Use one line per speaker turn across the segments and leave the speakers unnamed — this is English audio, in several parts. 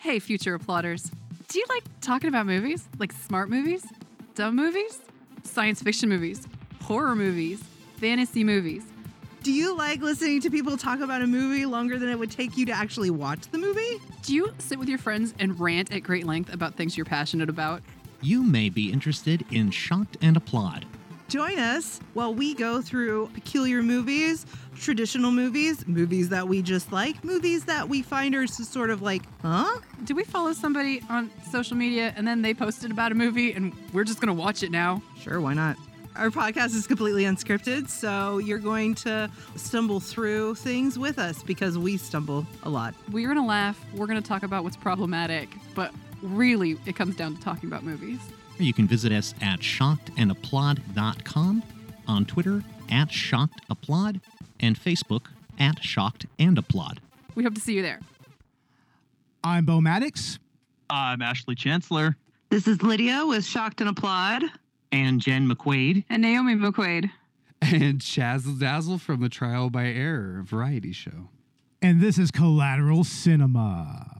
Hey, future applauders. Do you like talking about movies? Like smart movies? Dumb movies? Science fiction movies? Horror movies? Fantasy movies?
Do you like listening to people talk about a movie longer than it would take you to actually watch the movie?
Do you sit with your friends and rant at great length about things you're passionate about?
You may be interested in Shocked and Applaud.
Join us while we go through peculiar movies, traditional movies, movies that we just like, movies that we find are sort of like, huh?
Do we follow somebody on social media and then they posted about a movie and we're just gonna watch it now?
Sure, why not? Our podcast is completely unscripted, so you're going to stumble through things with us because we stumble a lot.
We're gonna laugh, we're gonna talk about what's problematic, but really it comes down to talking about movies.
You can visit us at shockedandapplaud.com, on Twitter at shockedapplaud, and Facebook at shocked and applaud.
We hope to see you there.
I'm Bo Maddox.
I'm Ashley Chancellor.
This is Lydia with Shocked and Applaud.
And Jen McQuaid.
And Naomi McQuaid.
And Chazzle Dazzle from the Trial by Error variety show.
And this is Collateral Cinema.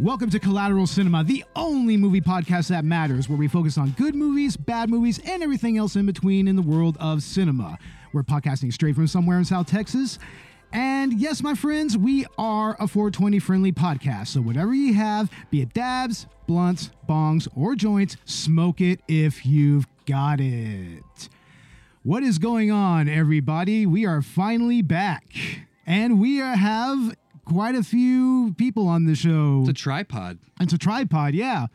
Welcome to Collateral Cinema, the only movie podcast that matters, where we focus on good movies, bad movies, and everything else in between in the world of cinema. We're podcasting straight from somewhere in South Texas. And yes, my friends, we are a 420 friendly podcast. So whatever you have, be it dabs, blunts, bongs, or joints, smoke it if you've got it. What is going on, everybody? We are finally back. And we are, have quite a few people on the show.
It's a tripod.
It's a tripod, yeah.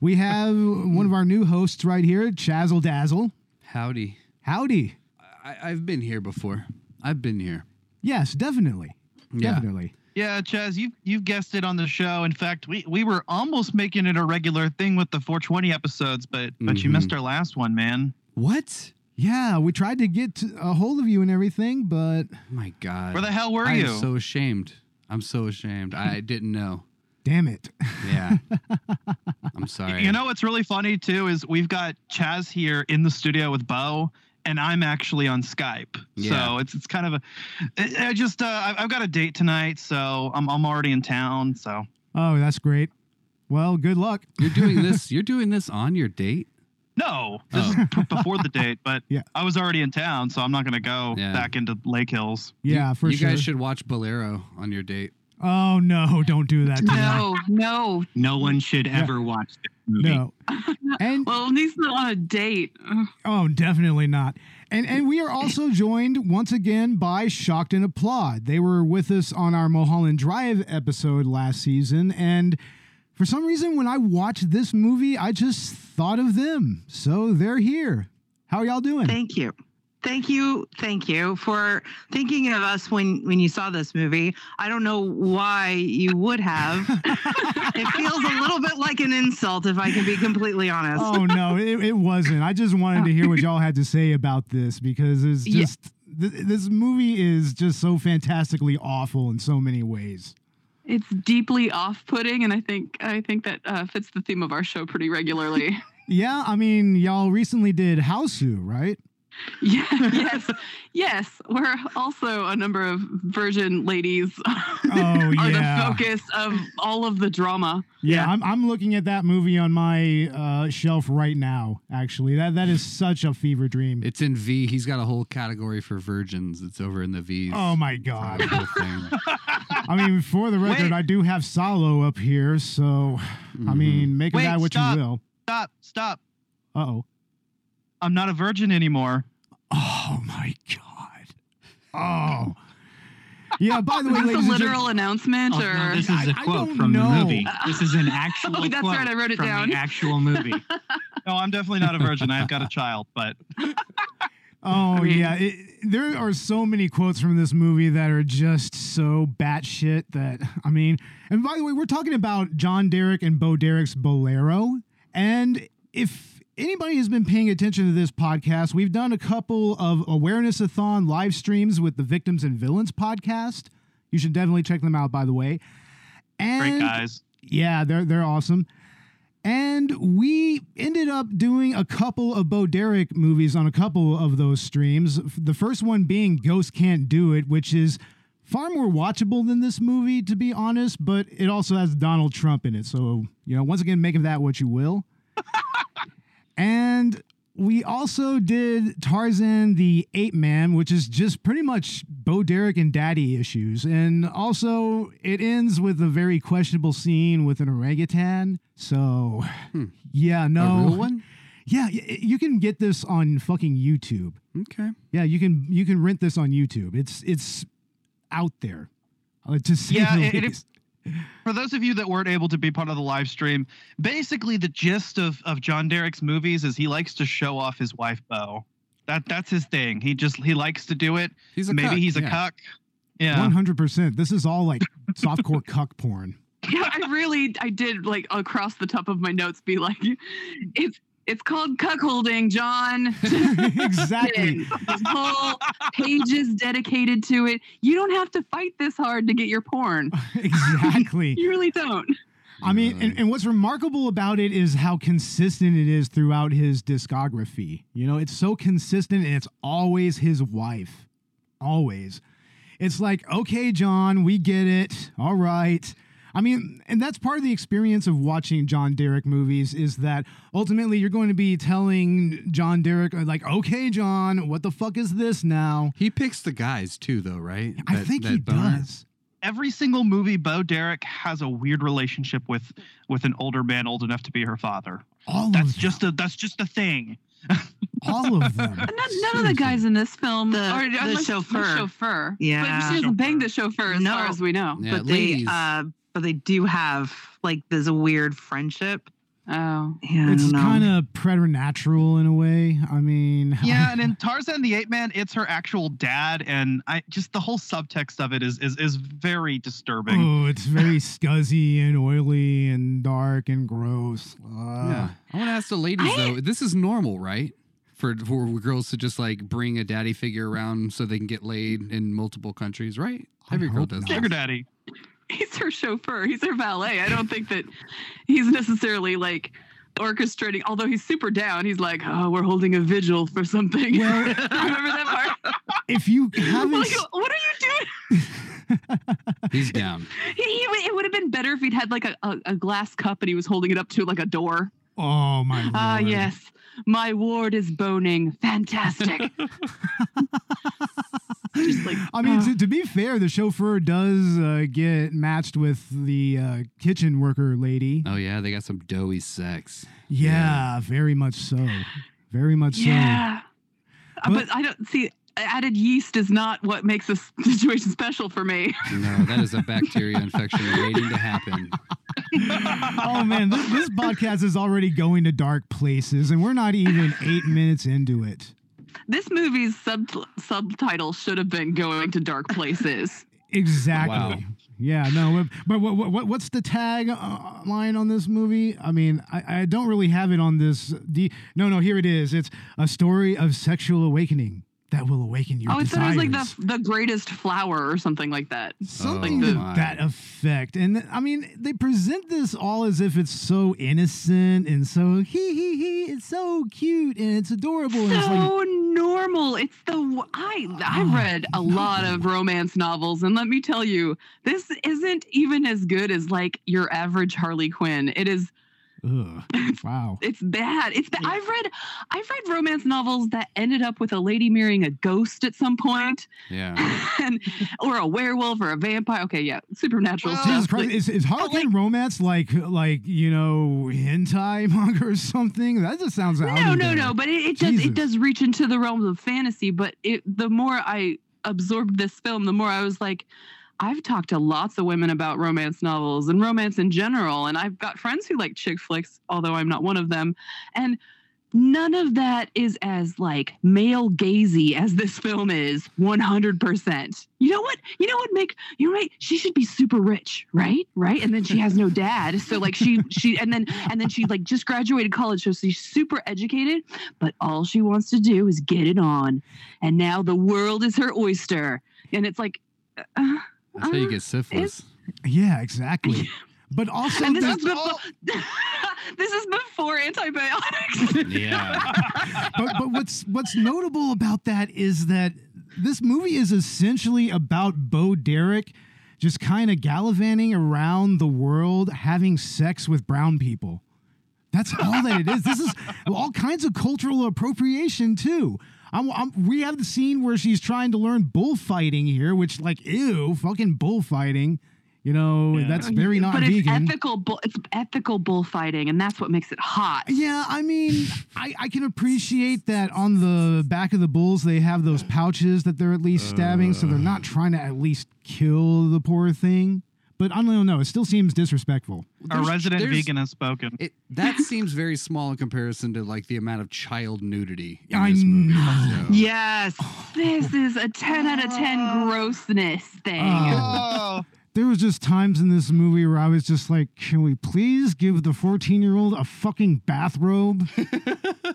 We have one of our new hosts right here, Chazzle Dazzle.
Howdy.
Howdy.
I, I've been here before. I've been here.
Yes, definitely.
Yeah.
Definitely.
Yeah, Chaz, you've you've guessed it on the show. In fact, we, we were almost making it a regular thing with the 420 episodes, but but you
Mhm.
missed our last one, man.
What?
Yeah, we tried to get to- a hold of you and everything, but
Oh my God.
Where the hell were
I
you?
am so ashamed. I'm so ashamed. I didn't know.
damn it.
Yeah. I'm sorry.
You know what's really funny too is we've got Chaz here in the studio with Bo, and I'm actually on Skype.
Yeah.
So it's it's kind of a. I I just uh, I- I've got a date tonight, so I'm I'm already in town. So
Oh, that's great. Well, good luck.
You're doing this. You're doing this on your date.
No, this
Oh.
is before the date, but
Yeah.
I was already in town, so I'm not gonna go
Yeah.
back into Lake Hills.
Yeah,
you,
for
you
sure.
guys should watch Bolero on your date.
Oh no, don't do that. to me.
No, no.
No one should
Yeah.
ever watch this movie.
No. And
Well, at least not on a date.
Oh, definitely not. And and we are also joined once again by Shocked and Applaud. They were with us on our Mulholland Drive episode last season, and for some reason, when I watched this movie, I just thought of them. So they're here. How are y'all doing?
Thank you. Thank you. Thank you for thinking of us when when you saw this movie. I don't know why you would have. it feels a little bit like an insult if I can be completely honest.
oh no, it, it wasn't. I just wanted to hear what y'all had to say about this because it's
Yeah.
just th- this movie is just so fantastically awful in so many ways.
It's deeply off-putting, and I think I think that uh, fits the theme of our show pretty regularly.
Yeah, I mean, y'all recently did Hausu, right?
yeah, yes, yes. We're also a number of virgin ladies
Oh
are
yeah.
the focus of all of the drama.
Yeah,
Yeah.
I'm, I'm looking at that movie on my uh, shelf right now. Actually, that that is such a fever dream.
It's in V. He's got a whole category for virgins. It's over in the V's.
oh my god!
The whole thing.
I mean, for the record,
Wait.
I do have Solo up here, so I
Mhm.
mean, make of
Wait,
that what
stop.
you will.
Stop, stop.
Uh oh.
I'm not a virgin anymore.
Oh my god. Oh. Yeah. By the way,
Is this
ladies
a literal
gentlemen,
announcement,
Oh,
or
no, this is
I-
a
I
quote
don't
from
know.
the movie. This is an actual
Oh, that's
quote
right, I wrote it
from
down.
the actual movie.
No, I'm definitely not a virgin. I've got a child, but
Oh
I mean-
yeah, it, there are so many quotes from this movie that are just so batshit that I mean. And by the way, we're talking about John Derek and Bo Derek's Bolero. And if anybody has been paying attention to this podcast, we've done a couple of awareness-a-thon live streams with the Victims and Villains podcast. You should definitely check them out, by the way. And
Great guys.
yeah, they're they're awesome. And we ended up doing a couple of Bo Derek movies on a couple of those streams. The first one being Ghost Can't Do It, which is far more watchable than this movie, to be honest, but it also has Donald Trump in it. So, you know, once again, make of that what you will. and we also did Tarzan the Ape Man, which is just pretty much Bo Derek and daddy issues. And also, it ends with a very questionable scene with an orangutan. So,
Hmm.
yeah,
A
no.
real one?
Yeah, you can get this on fucking YouTube.
Okay.
Yeah, you can you can rent this on YouTube. It's it's out there. Uh, to say
Yeah,
the
it- it-
least.
For those of you that weren't able to be part of the live stream, basically the gist of, of John Derek's movies is he likes to show off his wife Bo. That that's his thing. He just he likes to do it.
He's a
Maybe
cuck,
he's a
yeah.
cuck. Yeah.
One hundred percent. This is all like softcore cuck porn.
Yeah, I really, I did like across the top of my notes be like, it's it's called cuckolding, John.
exactly.
This whole page is dedicated to it. You don't have to fight this hard to get your porn.
exactly.
You really don't.
I mean, and, and what's remarkable about it is how consistent it is throughout his discography. You know, it's so consistent and it's always his wife. Always. It's like, okay, John, we get it. All right. I mean, and that's part of the experience of watching John Derek movies is that ultimately you're going to be telling John Derek, uh, like, okay, John, what the fuck is this now?
He picks the guys too, though, right?
I
That-
think
that
he
boner?
does.
Every single movie, Bo Derek has a weird relationship with with an older man old enough to be her father.
All
That's
of them.
just a that's just a thing.
all of them.
None, none of the guys in this film
The-
are
the
unless-
chauffeur.
chauffeur.
Yeah.
but she doesn't bang the chauffeur as
No.
far as we know.
Yeah,
but they uh but they do have like there's a weird friendship.
Oh,
Yeah,
it's kind of preternatural in a way. I mean,
Yeah, and in Tarzan the Ape Man, it's her actual dad, and I just the whole subtext of it is is is very disturbing.
Oh, it's very scuzzy and oily and dark and gross.
Yeah. I want to ask the ladies
I-
though. This is normal, right? For for girls to just like bring a daddy figure around so they can get laid in multiple countries, right? Every girl does
Sugar daddy.
He's her chauffeur. He's her valet. I don't think that he's necessarily like orchestrating. Although he's super down. He's like, oh, we're holding a vigil for something.
Well,
Remember that part?
If you haven't,
Like, what are you doing?
He's down.
He, he, it would have been better if he'd had like a, a, a glass cup and he was holding it up to like a door.
oh my lord.
Ah, yes. My ward is boning. Fantastic. Just like,
I mean,
uh,
to, to be fair, the chauffeur does uh, get matched with the uh, kitchen worker lady.
Oh yeah, they got some doughy sex.
yeah, very much so. Very much so.
yeah. Uh,
But-
But, I don't see added yeast is not what makes this situation special for me.
No, that is a bacteria infection waiting to happen.
Oh man, this, this podcast is already going to dark places, and we're not even eight minutes into it.
This movie's sub subtitle should have been going to dark places.
Exactly.
Wow.
Yeah, no, but what, what, what what's the tag uh, line on this movie? I mean, I, I don't really have it on this. D- no, no, here it is. It's a story of sexual awakening that will awaken your
oh, it
desires.
sounds like the the greatest flower or something like that.
Something
Oh,
to
my.
that effect. And I mean, they present this all as if it's so innocent and so hee hee hee. It's so cute and it's adorable. And it's like,
So normal. It's the I I've
Oh,
read a lot of romance novels, and let me tell you, this isn't even as good as like your average Harlequin. It is.
Ugh, wow.
It's bad. It's bad. I've read, I've read romance novels that ended up with a lady marrying a ghost at some point,
Yeah.
and or a werewolf or a vampire. Okay, yeah, supernatural
Well,
stuff.
Jesus Christ,
but-
is, is Harlequin romance like like you know hentai manga or something? That just sounds out
no, no,
there.
no. But it, it does
Jesus.
it does reach into the realms of fantasy. But it the more I absorbed this film, the more I was like, I've talked to lots of women about romance novels and romance in general, and I've got friends who like chick flicks, although I'm not one of them. And none of that is as like male gazy as this film is 100% you know what? You know what make you're right she should be super rich right? Right? And then she has no dad so like she she and then and then she like just graduated college so she's super educated but all she wants to do is get it on. And now the world is her oyster and it's like uh,
That's how you
uh,
get syphilis.
Yeah, exactly. But also,
and this
there's-
is before this is before antibiotics
Yeah.
but, but what's what's notable about that is that this movie is essentially about Bo Derek just kind of gallivanting around the world having sex with brown people. That's all that it is. This is all kinds of cultural appropriation too. I'm, I'm, we have the scene where she's trying to learn bullfighting here, which like ew, fucking bullfighting. You know,
Yeah.
that's very not
but it's
vegan.
ethical bull it's ethical bullfighting and that's what makes it hot
Yeah, I mean, I, I can appreciate that on the back of the bulls they have those pouches that they're at least stabbing, so they're not uh. trying to at least kill the poor thing. But I don't know, it still seems disrespectful.
Our
There's-
resident
there's-
vegan has spoken.
It, that seems very small in comparison to like the amount of child nudity in
I
this movie.
know.
So-
Yes.
this is a 10 out of 10 grossness thing
Oh.
Oh,
There was just times in this movie where I was just like, can we please give the 14 year old a fucking bathrobe?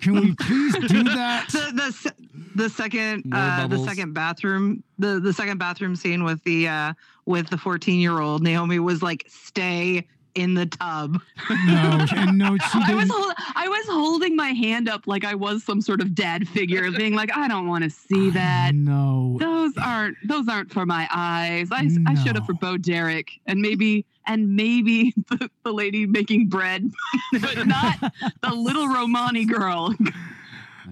can we please do that?
The the the second uh, the second bathroom the the second bathroom scene with the uh with the 14 year old Naomi was like stay in the tub.
No, and no, she
I was
didn't.
I was holding my hand up like I was some sort of dad figure, being like, I don't want to see that.
No.
Those aren't those aren't for my eyes. I I showed up for Bo Derek and maybe and maybe the, the lady making bread, but not the little Romani girl.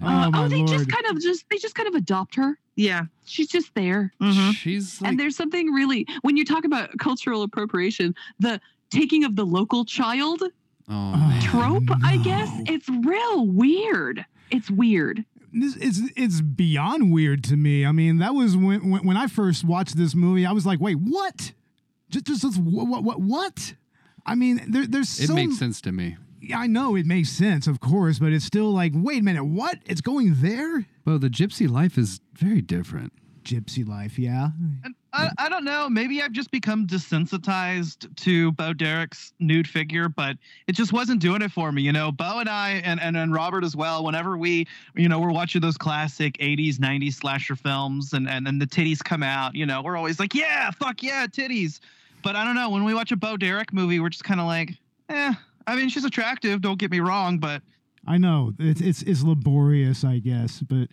Oh,
Uh,
my
they
lord.
just kind of just they just kind of adopt her.
Yeah.
She's just there.
Mhm.
She's like,
and there's something really when you talk about cultural appropriation, the taking of the local child
oh,
Oh.
man.
trope, I guess, it's real weird. It's weird.
this it's it's beyond weird to me. I mean, that was when when, when I first watched this movie. I was like, wait, what? Just just, just what, what what what? I mean, there, there's
it
so
makes sense to me.
I know it makes sense, of course, but it's still like, wait a minute, what? It's going there?
Well, the gypsy life is very different.
Gypsy life, yeah.
and I, I don't know. Maybe I've just become desensitized to Bo Derek's nude figure, but it just wasn't doing it for me. You know, Bo and I, and, and, and Robert as well, whenever we, you know, we're watching those classic 80s, 90s slasher films and, and, and the titties come out, you know, we're always like, yeah, fuck yeah, titties. But I don't know. When we watch a Bo Derek movie, we're just kind of like, eh. I mean, she's attractive, don't get me wrong, but
I know it's it's it's laborious, I guess, but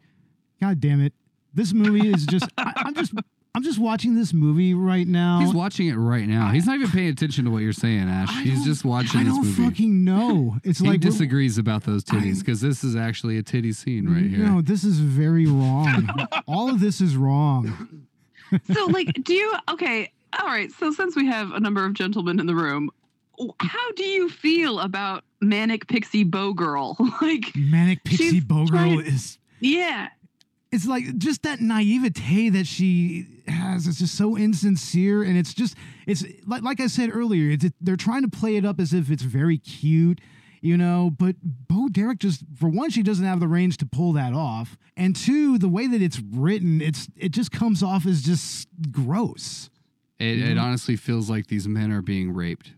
god damn it, this movie is just. I, I'm just I'm just watching this movie right now.
He's watching it right now. He's not even paying attention to what you're saying, Ash. He's
don't-
just watching
I
this
don't
movie.
fucking know. It's
he
like we're-
disagrees about those titties because this is actually a titty scene right here.
No, this is very wrong. All of this is wrong.
So, like, do you okay? All right. So, since we have a number of gentlemen in the room, how do you feel about manic pixie bow girl? like,
Manic Pixie Bow Girl
trying-
is.
yeah,
It's like just that naivete that she has. It's just so insincere, and it's just it's like like I said earlier. It's they're trying to play it up as if it's very cute, you know. But Bo Derek just for one, she doesn't have the range to pull that off, and two, the way that it's written, it's it just comes off as just gross.
It, it honestly feels like these men are being raped.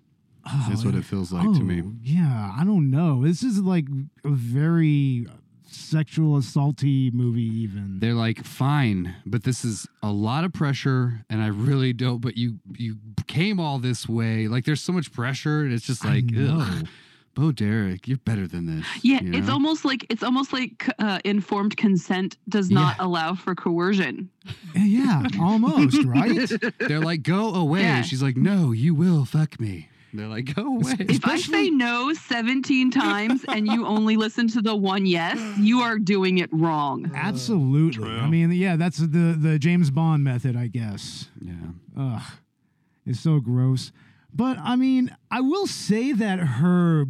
That's what it feels like to me.
Oh, Yeah, I don't know. This is like a very sexual assaulty movie, even.
They're like, fine, but this is a lot of pressure, and I really don't. But you you came all this way. Like, there's so much pressure, and it's just like,
know.
ugh, Bo Derek, you're better than this.
yeah.
you
It's almost like it's almost like uh, informed consent does not allow for coercion.
Yeah, almost right.
They're like, go away.
Yeah.
She's like, no, you will fuck me. They're like, go away.
If I say no 17 times and you only listen to the one yes, you are doing it wrong.
Uh, Absolutely.
True.
I mean, yeah, that's the the James Bond method, I guess.
yeah.
Ugh, it's so gross. But I mean, I will say that her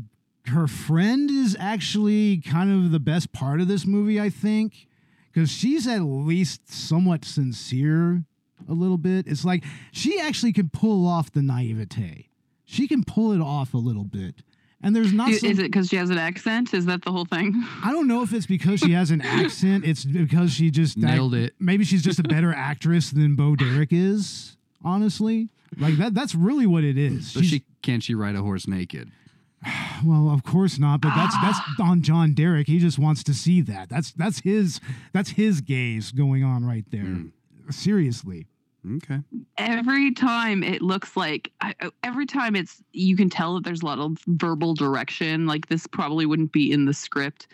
her friend is actually kind of the best part of this movie. I think because she's at least somewhat sincere a little bit. It's like she actually can pull off the naivete. She can pull it off a little bit. And there's not.
Is,
some-
is it because she has an accent? Is that the whole thing?
I don't know if it's because she has an accent. It's because she just
Nailed it.
Maybe she's just a better actress than Bo Derek is. Honestly, like that. That's really what it is.
So
She's-
she can't she ride a horse naked?
Well, of course not, but that's that's on John Derek. He just wants to see that. That's that's his that's his gaze going on right there.
Mm.
Seriously.
Okay.
every time it looks like I, I- every time it's you can tell that there's a lot of verbal direction like this probably wouldn't be in the script.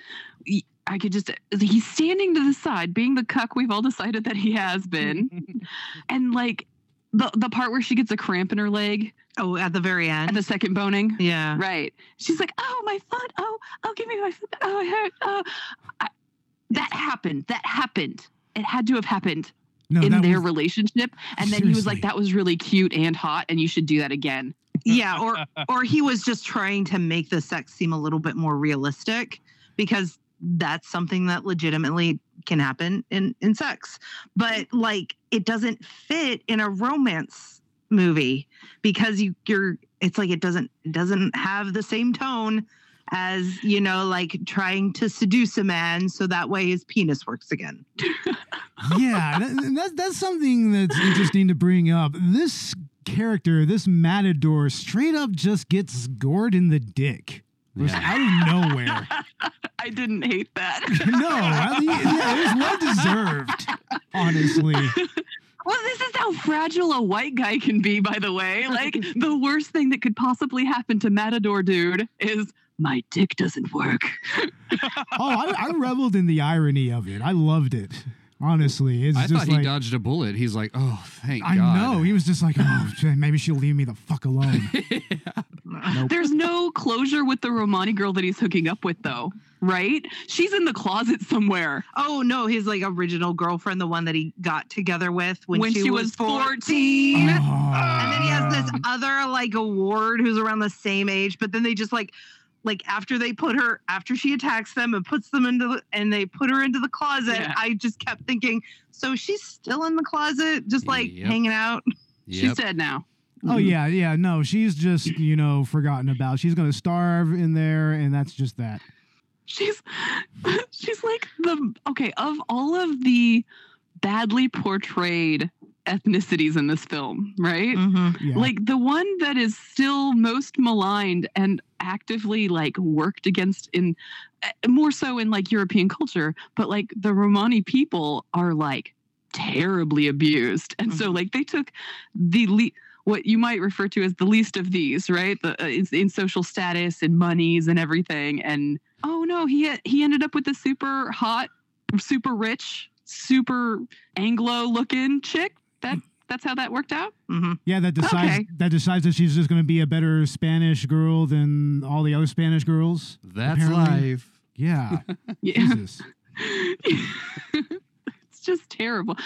I could just he's standing to the side being the cuck we've all decided that he has been. And like the the part where she gets a cramp in her leg.
Oh, at the very
at
end.
the second boning?
Yeah.
right. She's like oh my foot. Oh oh give me my foot. Oh it hurt. Oh. I, that happened. That happened. It had to have happened
No,
in their
was-
relationship. And then he was like that was really cute and hot and you should do that again.
Yeah, or or he was just trying to make the sex seem a little bit more realistic because that's something that legitimately can happen in in sex. But like it doesn't fit in a romance movie because you you're it's like it doesn't it doesn't have the same tone as you know like trying to seduce a man so that way his penis works again.
yeah, that, and that's that's something that's interesting to bring up. This character, this matador, straight up just gets gored in the dick. Just
Yeah.
out of nowhere.
i didn't hate that
no, I mean, yeah, it was well deserved. Honestly,
well this is how fragile a white guy can be by the way like the worst thing that could possibly happen to matador dude is my dick doesn't work
oh, I, I reveled in the irony of it. I loved it. Honestly, it's
I
just
thought he dodged a bullet. He's like, oh, thank
I
God.
I know he was just like, oh, maybe she'll leave me the fuck alone. Nope.
There's no closure with the Romani girl that he's hooking up with, though, right? She's in the closet somewhere
Oh no, his like original girlfriend, the one that he got together with when,
when, she, was 14.
Oh.
And then he has this ah. other like award who's around the same age, but then they just like like after they put her after she attacks them and puts them into the and they put her into the closet,
Yeah.
I just kept thinking, so she's still in the closet, just like
Yep.
hanging out.
She's
Yep.
dead now.
Oh mm-hmm. yeah, yeah. No, she's just you know forgotten about. She's gonna starve in there, and that's just that.
She's she's like the okay of all of the badly portrayed ethnicities in this film, right?
Yeah.
Like the one that is still most maligned and actively like worked against in eh, more so in like European culture, but like the Romani people are like terribly abused. And so
Mhm.
like they took the le- what you might refer to as the least of these, right? The uh, in, in social status and monies and everything. And oh no, he he ended up with a super hot, super rich, super Anglo looking chick. That that's how that worked out.
hmm
yeah, that decides
Okay.
that decides that she's just gonna be a better Spanish girl than all the other Spanish girls.
That's
apparently.
life.
Yeah,
Yeah.
Jesus.
it's just terrible.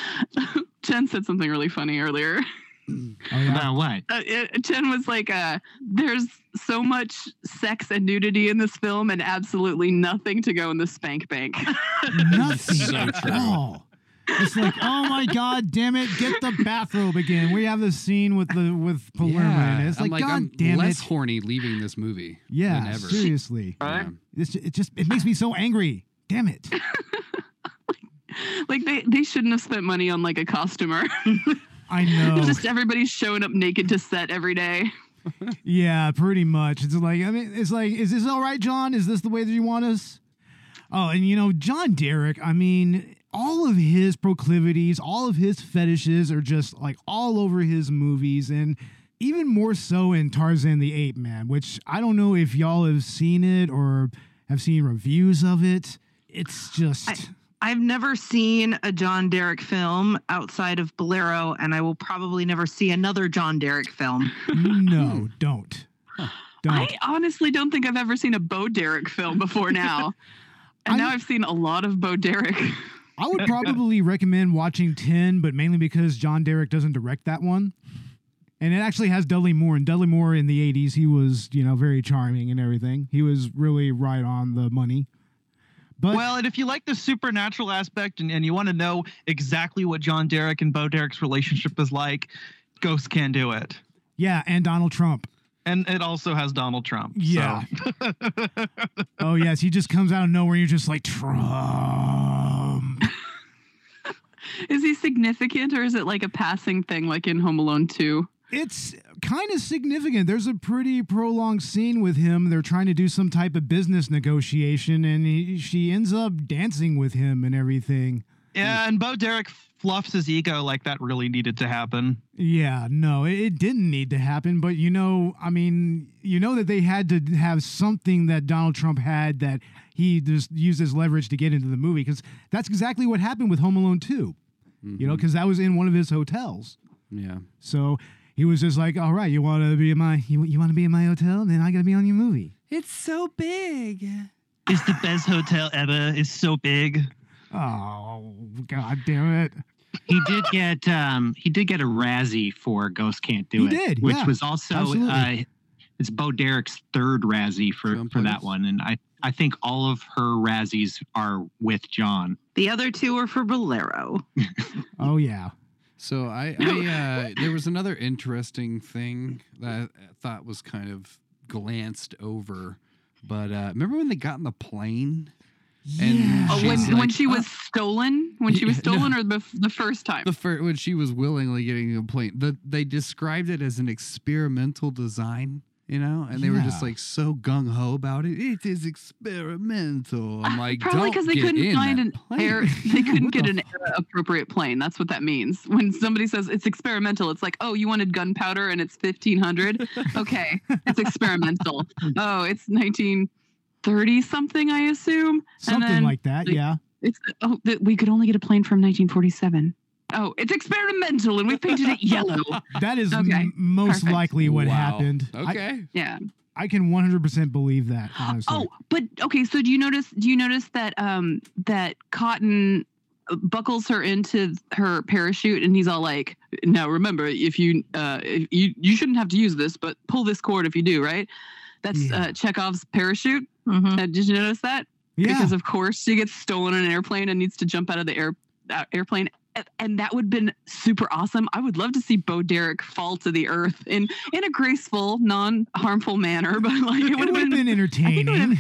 Jen said something really funny earlier.
Oh yeah.
About what?
Uh, it, Jen was like, uh, "There's so much sex and nudity in this film, and absolutely nothing to go in the spank bank."
Nothing
So
at
true.
all. It's like, oh my god, damn it, get the bathrobe again. We have this scene with the with Paloma in it. It's
I'm
like, god
I'm
damn
less
it.
horny leaving this movie
Yeah,
than ever.
seriously.
Yeah.
It's, it just it makes me so angry. Damn it.
like they they shouldn't have spent money on like a costumer.
I know.
just everybody's showing up naked to set every day.
Yeah, pretty much. It's like I mean, it's like, is this all right, John? Is this the way that you want us? Oh, and you know, John Derek. I mean, all of his proclivities, all of his fetishes are just like all over his movies, and even more so in Tarzan the Ape Man, which I don't know if y'all have seen it or have seen reviews of it. It's just.
I've never seen a John Derek film outside of Bolero, and I will probably never see another John Derek film.
no, hmm. don't. Don't.
I honestly don't think I've ever seen a Bo Derek film before now. And now
I-
I've seen a lot of Bo Derek.
I would probably recommend watching 10, but mainly because John Derek doesn't direct that one. And it actually has Dudley Moore. And Dudley Moore in the 80s, he was, you know, very charming and everything. He was really right on the money. But
Well, and if you like the supernatural aspect and, and you want to know exactly what John Derek and Bo Derek's relationship is like, Ghost can do it.
yeah, and Donald Trump.
And it also has Donald Trump.
Yeah.
So.
Oh yes, he just comes out of nowhere. You're just like Trump.
Is he significant or is it like a passing thing like in Home Alone 2?
It's kind of significant. There's a pretty prolonged scene with him. They're trying to do some type of business negotiation, and he, she ends up dancing with him and everything.
yeah, and Bo Derek fluffs his ego like that really needed to happen.
Yeah, no, it, it didn't need to happen, but you know, I mean, you know that they had to have something that Donald Trump had that he just used as leverage to get into the movie because that's exactly what happened with Home Alone 2, you
Mm-hmm.
know, because that was in one of his hotels.
yeah.
So he was just like, "All right, you want to be in my you, you want to be in my hotel? Then I got to be on your movie."
It's so big.
It's the best hotel ever? It's so big.
Oh, god damn it.
He did get um he did get a Razzie for Ghost Can't Do
He
It,
did,
which
yeah,
was also
absolutely.
uh it's Bo Derek's third Razzie for
John
for that one, and I I think all of her Razzies are with John.
The other two are for Bolero.
Oh yeah.
So I, I uh, there was another interesting thing that I thought was kind of glanced over, but uh, remember when they got in the plane? And
Yeah.
Oh,
she's
when, when
like,
she oh. was
"Oh."
stolen? When she was
Yeah, no.
stolen or the, the first time?
The fir- when she was willingly getting a the plane, the, they described it as an experimental design, you know, and they were just like so gung ho about it. It is experimental. I'm uh, like,
Probably because they couldn't find an
plane."
air. They couldn't get
the
an era appropriate plane. That's what that means. When somebody says it's experimental, it's like, oh, you wanted gunpowder and it's fifteen hundred. Okay, it's experimental. Oh, it's nineteen thirty something, I assume.
Something
then,
like that.
like-
yeah.
It's oh, th- we could only get a plane from nineteen forty seven. Oh, it's experimental, and we painted it yellow.
That is
Okay,
m- most
perfect.
likely what
Wow.
happened. I,
Okay.
Yeah.
I can 100% believe that. Honestly.
Oh, but okay. So do you notice? Do you notice that um that Cotton uh, buckles her into her parachute, and he's all like, "Now remember, if you uh if you you shouldn't have to use this, but pull this cord if you do, right?" That's
Yeah.
uh, Chekhov's parachute.
Mhm.
Uh, did you notice that?
yeah.
Because of course she gets stolen in an airplane and needs to jump out of the air uh, airplane. And that would have been super awesome. I would love to see Bo Derek fall to the earth in in a graceful, non-harmful manner, but like it
it
would
would
have
have been
it would've-
entertaining.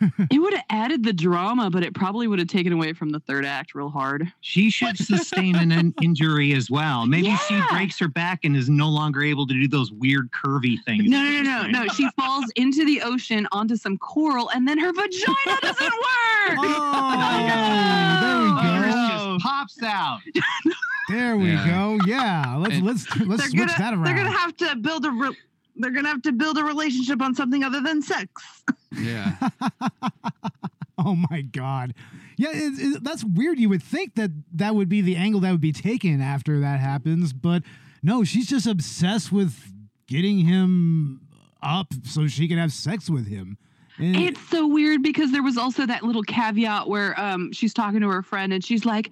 it would have added the drama, but it probably would have taken away from the third act real hard.
She should sustain an in- injury as well. Maybe she breaks her back and is no longer able to do those weird curvy things.
No, no, no, no, no. She falls into the ocean onto some coral, and then her vagina doesn't work.
Oh, there we
Uterus oh,
go.
just pops out.
There we
Yeah.
go. Yeah, let's let's let's
They're
switch
gonna,
that around.
they're gonna have to build a. Re- they're gonna have to build a relationship on something other than sex.
Yeah.
oh my god. Yeah, it, it- that's weird. You would think that that would be the angle that would be taken after that happens, but no, she's just obsessed with getting him up so she can have sex with him. And-
It's so weird because there was also that little caveat where um, she's talking to her friend, and she's like,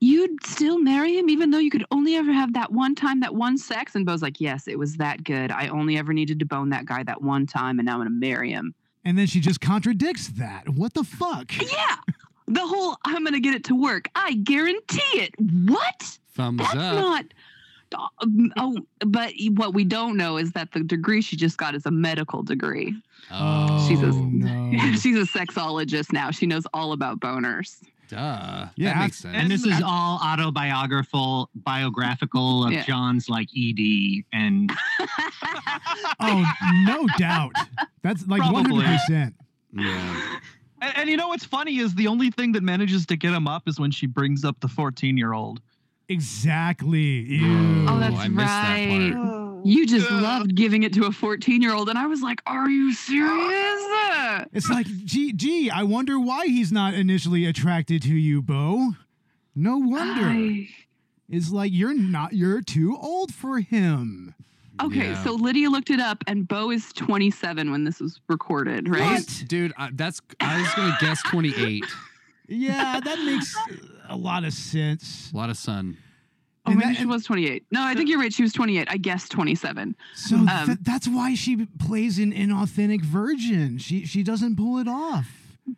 "You'd still marry him even though you could only ever have that one time, that one sex." And Bo's like, "Yes, it was that good. I only ever needed to bone that guy that one time, and now I'm gonna marry him."
and then she just contradicts that. What the fuck?
Yeah. The whole I'm going to get it to work. I guarantee it. What?
Thumbs
That's
up.
not um, oh, but what we don't know is that the degree she just got is a medical degree.
oh,
She's a-
no.
She's a sexologist now. She knows all about boners.
Duh.
Yeah,
that makes sense.
And this is all autobiographical, biographical of
Yeah.
John's like ED and
Oh, no doubt. That's like
Probably.
100%.
yeah.
And, and you know what's funny is the only thing that manages to get him up is when she brings up the 14 year old.
Exactly. Oh, Ew.
Oh, that's
I missed that
right.
Part.
You just
Ugh.
loved giving it to a 14 year old. And I was like, Are you serious?
It's like, gee, gee, I wonder why he's not initially attracted to you, Bo. No wonder.
I-
It's like you're not, you're too old for him.
Okay,
Yeah.
so Lydia looked it up, and Bo is 27 when this was recorded, right?
What?
Dude, I, that's I was gonna guess 28.
Yeah, that makes a lot of sense.
A lot of sun.
Oh,
And
maybe
that-
she was 28. No, I think you're right. She was 28. I guess 27.
So
Um,
th- that's why she plays an inauthentic virgin. She she doesn't pull it off
Yeah.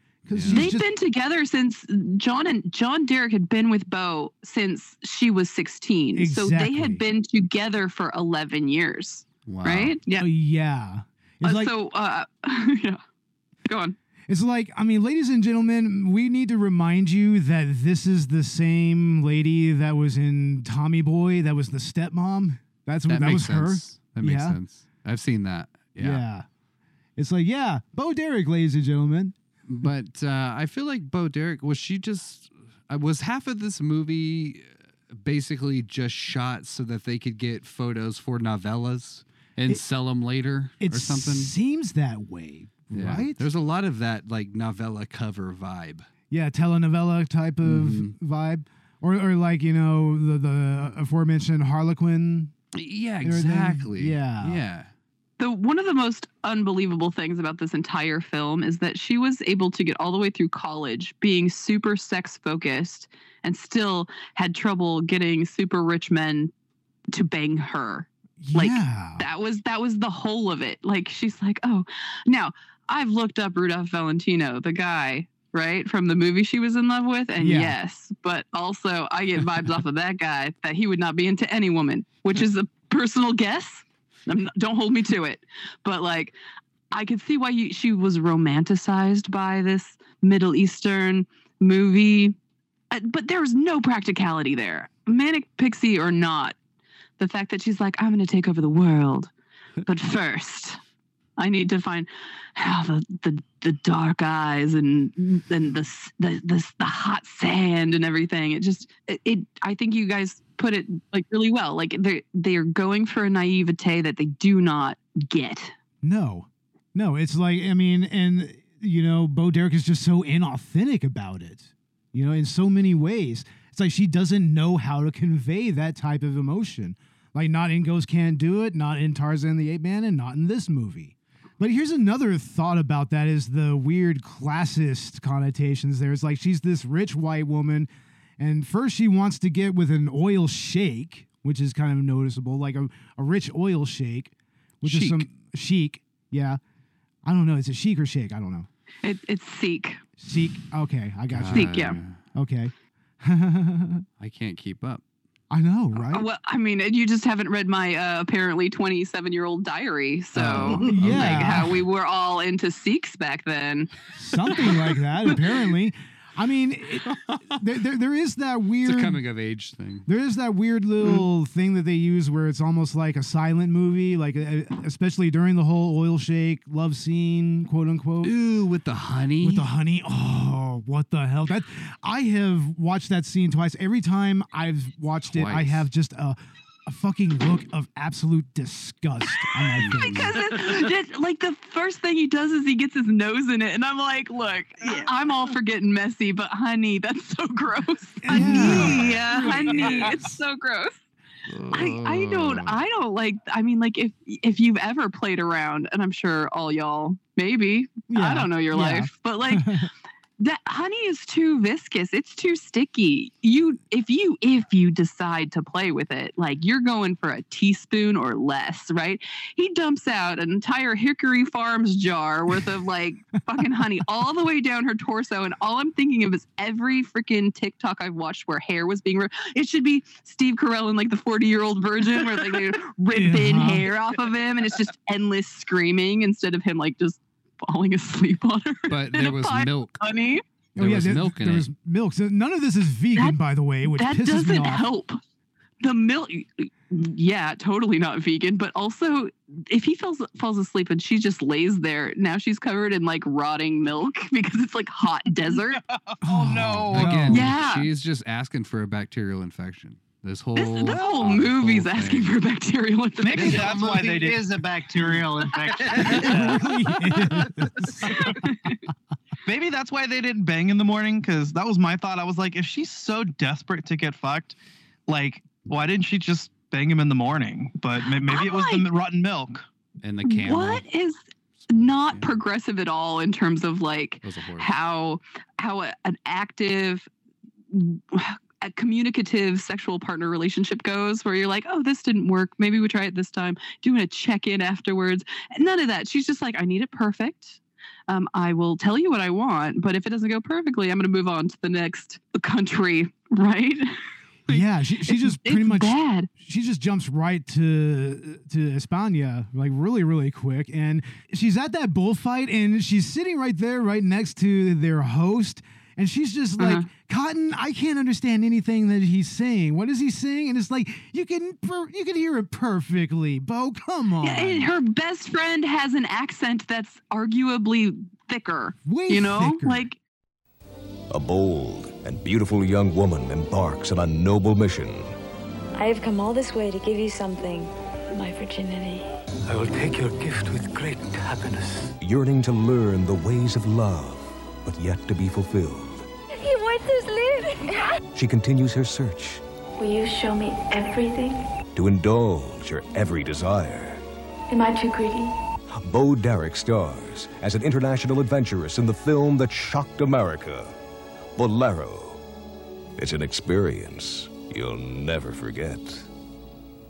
They've been together since John and John Derek had been with Bo since she was 16. So they had been together for 11 years,
Wow.
right?
Yeah.
Oh, yeah.
Uh,
like
so, uh, yeah. Go on.
It's like, I mean, ladies and gentlemen, we need to remind you that this is the same lady that was in Tommy Boy, that was the stepmom. That's
That
that,
makes
was her.
sense. That makes
Yeah.
sense. I've seen that. Yeah. yeah.
It's like, yeah, Bo Derek, ladies and gentlemen.
But uh, I feel like Bo Derek was she just uh, was half of this movie basically just shot so that they could get photos for novellas and
It-
sell them later or something.
seems that way,
Yeah.
right?
There's a lot of that like novella cover vibe.
yeah, telenovela type of
Mhm.
vibe. Or, or like, you know, the, the aforementioned Harlequin.
Yeah,
Everything.
exactly.
Yeah.
Yeah.
The one of the most unbelievable things about this entire film is that she was able to get all the way through college being super sex focused and still had trouble getting super rich men to bang her. Like,
yeah.
That was that was the whole of it. Like she's like, "Oh, now I've looked up Rudolph Valentino, the guy, right, from the movie she was in love with, and
Yeah.
yes, but also I get vibes off of that guy that he would not be into any woman, which is a personal guess. Not, don't hold me to it, but like I could see why you, she was romanticized by this Middle Eastern movie, Uh, but there was no practicality there. Manic pixie or not, the fact that she's like, I'm going to take over the world, but first, I need to find how the, the the dark eyes and and the the the, the hot sand and everything. It just it, it I think you guys put it like really well. Like they they're going for a naivete that they do not get.
No, no, it's like I mean, and you know, Bo Derek is just so inauthentic about it. You know, in so many ways, it's like she doesn't know how to convey that type of emotion. Like, not in Ghost Can't Do It, not in Tarzan the Ape Man, and not in this movie. But here's another thought about that: is the weird classist connotations. There, it's like she's this rich white woman, and first she wants to get with an oil shake, which is kind of noticeable, like a, a rich oil shake, which is some chic. Yeah, I don't know. Is it chic or shake? I don't know.
It, it's seek.
Seek. Okay, I got you.
Seek, yeah.
Uh,
Okay.
I can't keep up.
I know, right?
Uh, Well, I mean, you just haven't read my uh, apparently 27 year old diary. So,
Oh,
Yeah.
like how we were all into Sikhs back then.
Something like that, apparently. I mean, it, there, there, there is that
It's
weird.
a coming of age thing.
There is that weird little thing that they use where it's almost like a silent movie, like uh, especially during the whole oil shake love scene, quote unquote.
Ooh, with the honey.
With the honey, oh, what the hell! That I have watched that scene twice. Every time I've watched it, I have just a, a fucking look of absolute disgust on my face.
Because it, it, like the first thing he does is he gets his nose in it, and I'm like, look, I'm all for getting messy, but honey, that's so gross. Honey, yeah, honey, it's so gross. I, I don't I don't like I mean like if if you've ever played around and I'm sure all y'all maybe I don't know your
yeah.
life but like that honey is too viscous. It's too sticky. You if you if you decide to play with it like you're going for a teaspoon or less right? He dumps out an entire hickory farms jar worth of like fucking honey all the way down her torso and all i'm thinking of is every freaking tiktok i've watched where hair was being ripped. It should be steve carell in like the 40 year old virgin where like they're ripping
Uh-huh.
hair off of him and it's just endless screaming instead of him like just falling asleep on her
But there was milk.
honey
There oh, was
there-
milk in
there
it.
was milk. So none of this is vegan,
That-
by the way, which
that
pisses me
doesn't
off.
help. The milk, yeah, totally not vegan. But also, if he falls falls asleep and she just lays there, now she's covered in like rotting milk because it's like hot desert.
Oh, no.
Again,
Yeah.
she's just asking for a bacterial infection. This whole
This, this whole
uh,
movie's
whole
asking for bacterial infection.
Maybe that's why they did.
is a bacterial infection.
It really is.
Maybe that's why they didn't bang in the morning. Because that was my thought. I was like, if she's so desperate to get fucked, like, why didn't she just bang him in the morning? But may- maybe it was
I'm
the rotten milk.
and the camel.
What is not
Yeah.
progressive at all in terms of like
was a horse.
how how a, an active a communicative sexual partner relationship goes where you're like oh this didn't work. Maybe we try it this time. Doing a check-in afterwards? None of that. She's just like i need it perfect. Um, i will tell you what i want but if it doesn't go perfectly i'm going to move on to the next country. Right?
Yeah, she, she just pretty much
bad.
she just jumps right to to España like really really quick and she's at that bullfight and she's sitting right there right next to their host and she's just like
Uh-huh.
Cotton I can't understand anything that he's saying what is he saying and it's like you can per- you can hear it perfectly Bo come on
Yeah, and her best friend has an accent that's arguably thicker.
Way
you know,
thicker.
like
A bold and beautiful young woman embarks on a noble mission.
I have come all this way to give you something my virginity.
I will take your gift with great happiness.
yearning to learn the ways of love, but yet to be fulfilled.
You want this live?
She continues her search
Will you show me everything?
to indulge your every desire.
Am I too greedy?
Bo Derek stars as an international adventuress in the film that shocked America, Bolero. It's an experience you'll never forget.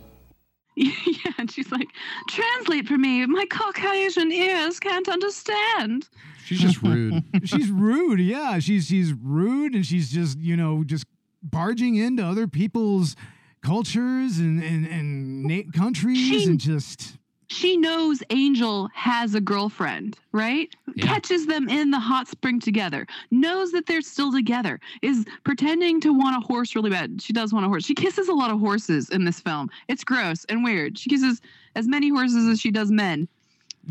yeah, and she's like, translate for me. My Caucasian ears can't understand.
She's just rude.
she's rude yeah she's she's rude and she's just you know just barging into other people's cultures and and, and na- countries
She-
and just
She knows Angel has a girlfriend, right?
Yeah.
Catches them in the hot spring together. Knows that they're still together. Is pretending to want a horse really bad. She does want a horse. She kisses a lot of horses in this film. It's gross and weird. She kisses as many horses as she does men.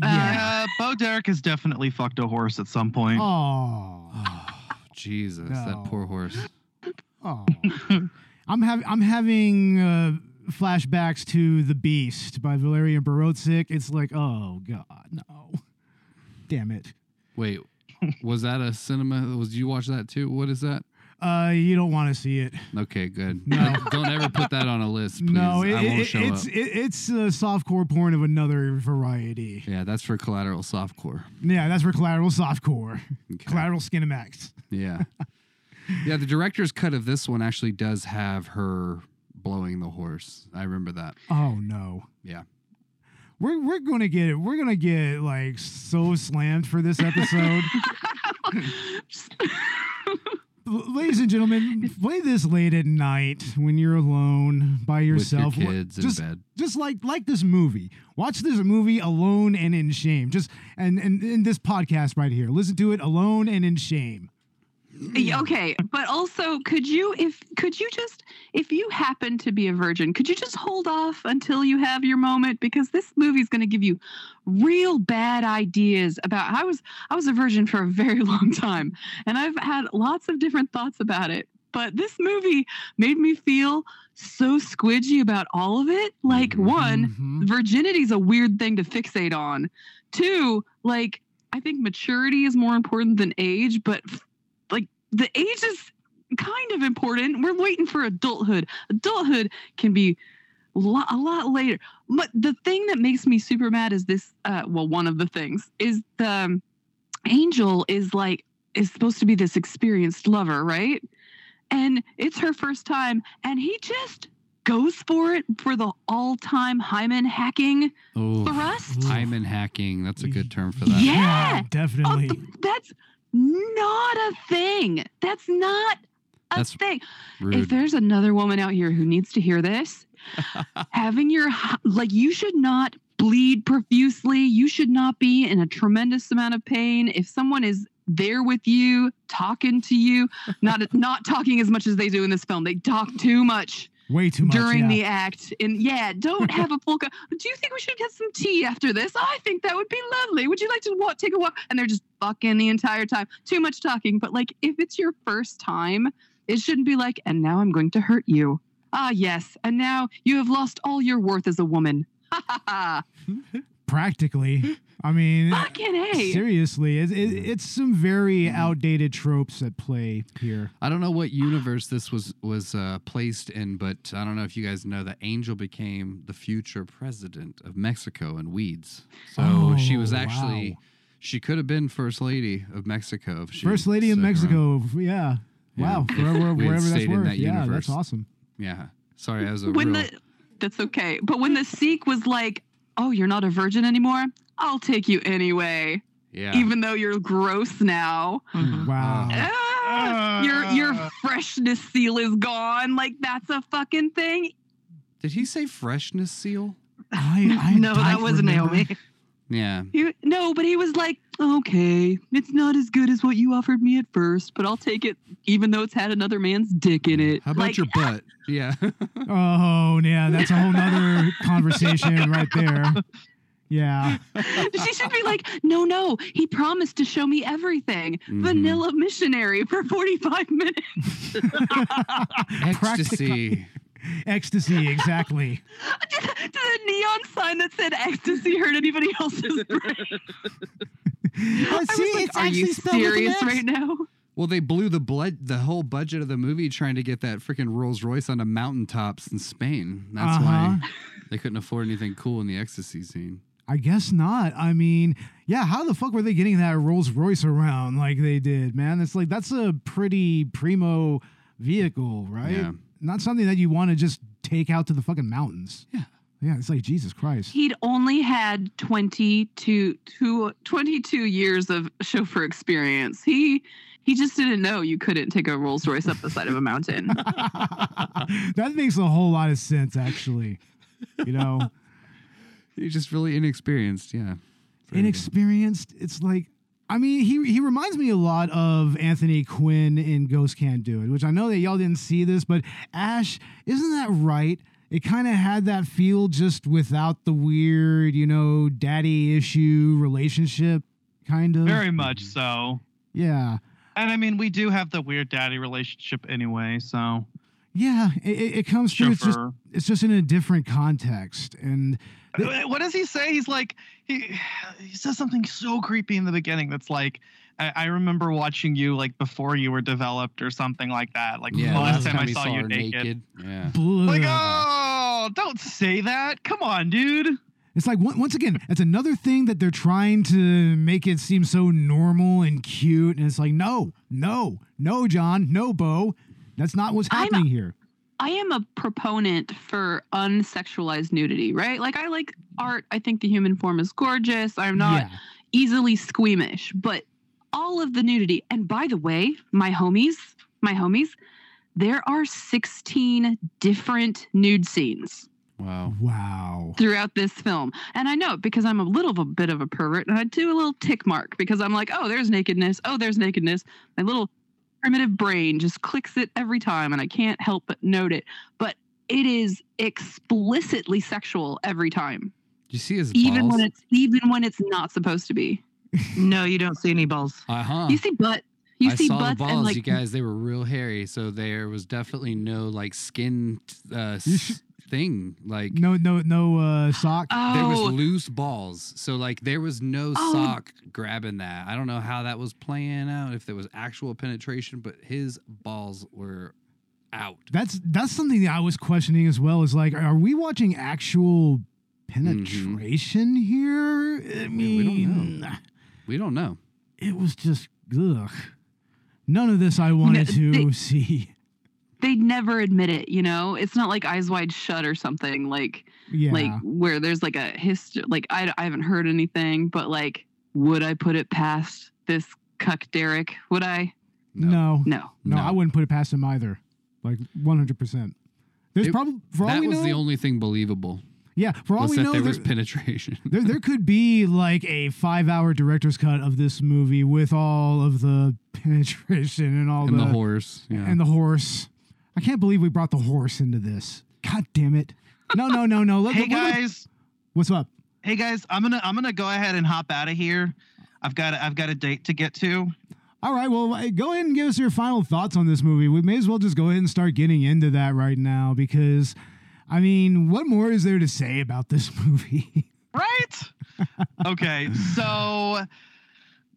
Uh,
yeah
Yeah, Bo Derek has definitely fucked a horse at some point.
oh
Oh, Jesus,
No.
that poor horse.
oh i'm having i'm having uh flashbacks to the beast by Walerian Borowczyk. it's like oh god no damn it
Wait, was that a cinema? Was you watch that too? What is that?
Uh you don't want to see it
Okay, good.
No.
Don't ever put that on a list, please.
no it,
I won't
it-
show
it's
up.
it, it's a softcore porn of another variety
yeah, that's for collateral softcore.
Yeah, that's for collateral softcore.
Okay.
Collateral Skinemax.
Yeah. yeah, the director's cut of this one actually does have her blowing the horse. I remember that.
Oh no.
Yeah.
We're we're gonna get we're gonna get like so slammed for this episode. L- Ladies and gentlemen, play this late at night when you're alone by yourself.
With your kids in
just,
bed.
Just like like this movie. Watch this movie alone and in shame. Just and and in this podcast right here. Listen to it alone and in shame.
Okay, but also could you if could you just if you happen to be a virgin, could you just hold off until you have your moment because this movie's going to give you real bad ideas about I was I was a virgin for a very long time and I've had lots of different thoughts about it. But this movie made me feel so squidgy about all of it. Like one,
Mhm.
virginity's a weird thing to fixate on. Two, like I think maturity is more important than age, but the age is kind of important. We're waiting for adulthood. Adulthood can be lo- a lot later. But the thing that makes me super mad is this. Uh, well, one of the things is the um, angel is like is supposed to be this experienced lover, right? And it's her first time, and he just goes for it for the all-time hymen hacking
Oh,
thrust.
hymen hacking. That's a good term for that.
Yeah. Oh,
definitely.
th- that's not a thing. That's not a
That's
thing.
Rude.
If there's another woman out here who needs to hear this, having your like you should not bleed profusely. You should not be in a tremendous amount of pain. If someone is there with you, talking to you, not not talking as much as they do in this film. They talk too much
Way too much.
during
yeah.
the act. And yeah, don't have a. Co- Do you think we should get some tea after this? I think that would be lovely. Would you like to walk, take a walk? And they're just fucking the entire time. Too much talking. But like, if it's your first time, it shouldn't be like, and now I'm going to hurt you. Ah, yes. And now you have lost all your worth as a woman. Ha ha ha.
practically. I mean,
Fucking A.
seriously, it, it, it's some very outdated tropes at play here.
I don't know what universe this was was uh, placed in, but I don't know if you guys know that Angel became the future president of Mexico and Weeds. So she was
Oh,
actually
wow.
she could have been first lady of Mexico. If she
First lady in
stuck around.
Mexico. Yeah.
Yeah,
Wow.
if
Wherever,
we
wherever that's worth.
that
yeah,
universe.
that's awesome.
Yeah. Sorry, I was a
when
real.
the that's okay. But when the sheik was like, "Oh, you're not a virgin anymore," I'll take you anyway,
yeah.
even though you're gross now.
Wow.
Ah, ah, your your freshness seal is gone. Like that's a fucking thing.
Did he say freshness seal?
I, I
no, that
don't
was
remember.
Naomi.
Yeah.
He, no, but he was like, okay, it's not as good as what you offered me at first, but I'll take it, even though it's had another man's dick in it.
How about
Like,
your butt? Yeah.
Oh, yeah, that's a whole nother conversation right there. Yeah.
she should be like, no, no, he promised to show me everything.
Mhm.
Vanilla missionary for 45 minutes.
Ecstasy.
Ecstasy, exactly.
Did, did neon sign that said ecstasy hurt anybody else's brain?
Uh,
I
see,
was like,
it's
are you
actually spelled with an
serious
X.
right now?
Well, they blew the blood, the whole budget of the movie trying to get that freaking Rolls Royce onto mountaintops in Spain. That's
Uh-huh.
why they couldn't afford anything cool in the ecstasy scene.
I guess not. I mean, yeah, how the fuck were they getting that Rolls Royce around like they did, man? It's like that's a pretty primo vehicle, right?
Yeah.
Not something that you want to just take out to the fucking mountains.
Yeah.
Yeah, it's like Jesus Christ.
He'd only had 22, two, 22 years of chauffeur experience. He he just didn't know you couldn't take a Rolls Royce up the side of a mountain.
that makes a whole lot of sense, actually. You know,
He's just really inexperienced. Yeah. Very
inexperienced. It's like, I mean, he he reminds me a lot of Anthony Quinn in Ghost Can't Do It, which I know that y'all didn't see this, but Ash, isn't that right? It kind of had that feel just without the weird, you know, daddy issue relationship, kind of.
Very much so.
Yeah.
And I mean, we do have the weird daddy relationship anyway, so
Yeah, it, it comes through. It's just it's just in a different context, and
Uh, What does he say? He's like he he says something so creepy in the beginning. That's like I, I remember watching you like before you were developed or something like that. Like
Yeah.
the last time I
he
saw you
her
naked.
Yeah.
Like oh, don't say that. Come on, dude.
It's like once again, it's another thing that they're trying to make it seem so normal and cute, and it's like, no, no, no, John, no, Bo, that's not what's
I'm-
happening here.
I am a proponent for unsexualized nudity, right? Like I like art. I think the human form is gorgeous. I'm not
yeah,
easily squeamish, but all of the nudity. And by the way, my homies, my homies, there are 16 different nude scenes
Wow.
wow.
throughout this film. And I know it because I'm a little a bit of a pervert and I do a little tick mark because I'm like, oh, there's nakedness. Oh, there's nakedness. My little primitive brain just clicks it every time and I can't help but note it. But it is explicitly sexual every time.
Did you see his balls?
Even when it's even when it's not supposed to be.
No, you don't see any balls.
uh huh.
You see butt. You
I
see
saw
butts
the balls,
and like
you guys. They were real hairy, so there was definitely no like skin uh, s- thing. Like
No, no, no uh, sock.
there was
oh
loose balls, so like there was no
Oh.
sock grabbing that. I don't know how that was playing out. If there was actual penetration, but his balls were out.
That's that's something that I was questioning as well. Is like, are we watching actual penetration here? I
Mm-hmm. we don't
mean,
We don't know.
it was just ugh. None of this I wanted to
they-
see.
they'd never admit it, you know? It's not like eyes wide shut or something like
Yeah.
like where there's like a history like I, I haven't heard anything, but like would I put it past this cuck Derek? Would I?
no.
No.
No,
No.
I wouldn't put it past him either. Like 100%. There's probably,
that
we
was
know,
the only thing believable.
Yeah, for all
Was
we
that
know,
there
there,
was penetration.
there, there could be like a five hour director's cut of this movie with all of the penetration and all
and
the,
the horse. Yeah.
and the horse. I can't believe we brought the horse into this. God damn it. No, no, no, no. Let,
Hey
let- let-
guys,
what's up?
hey guys, I'm gonna I'm gonna go ahead and hop out of here. I've got a, I've got a date to get to.
All right, well, go ahead and give us your final thoughts on this movie. We may as well just go ahead and start getting into that right now because, I mean, what more is there to say about this movie?
Right? okay, so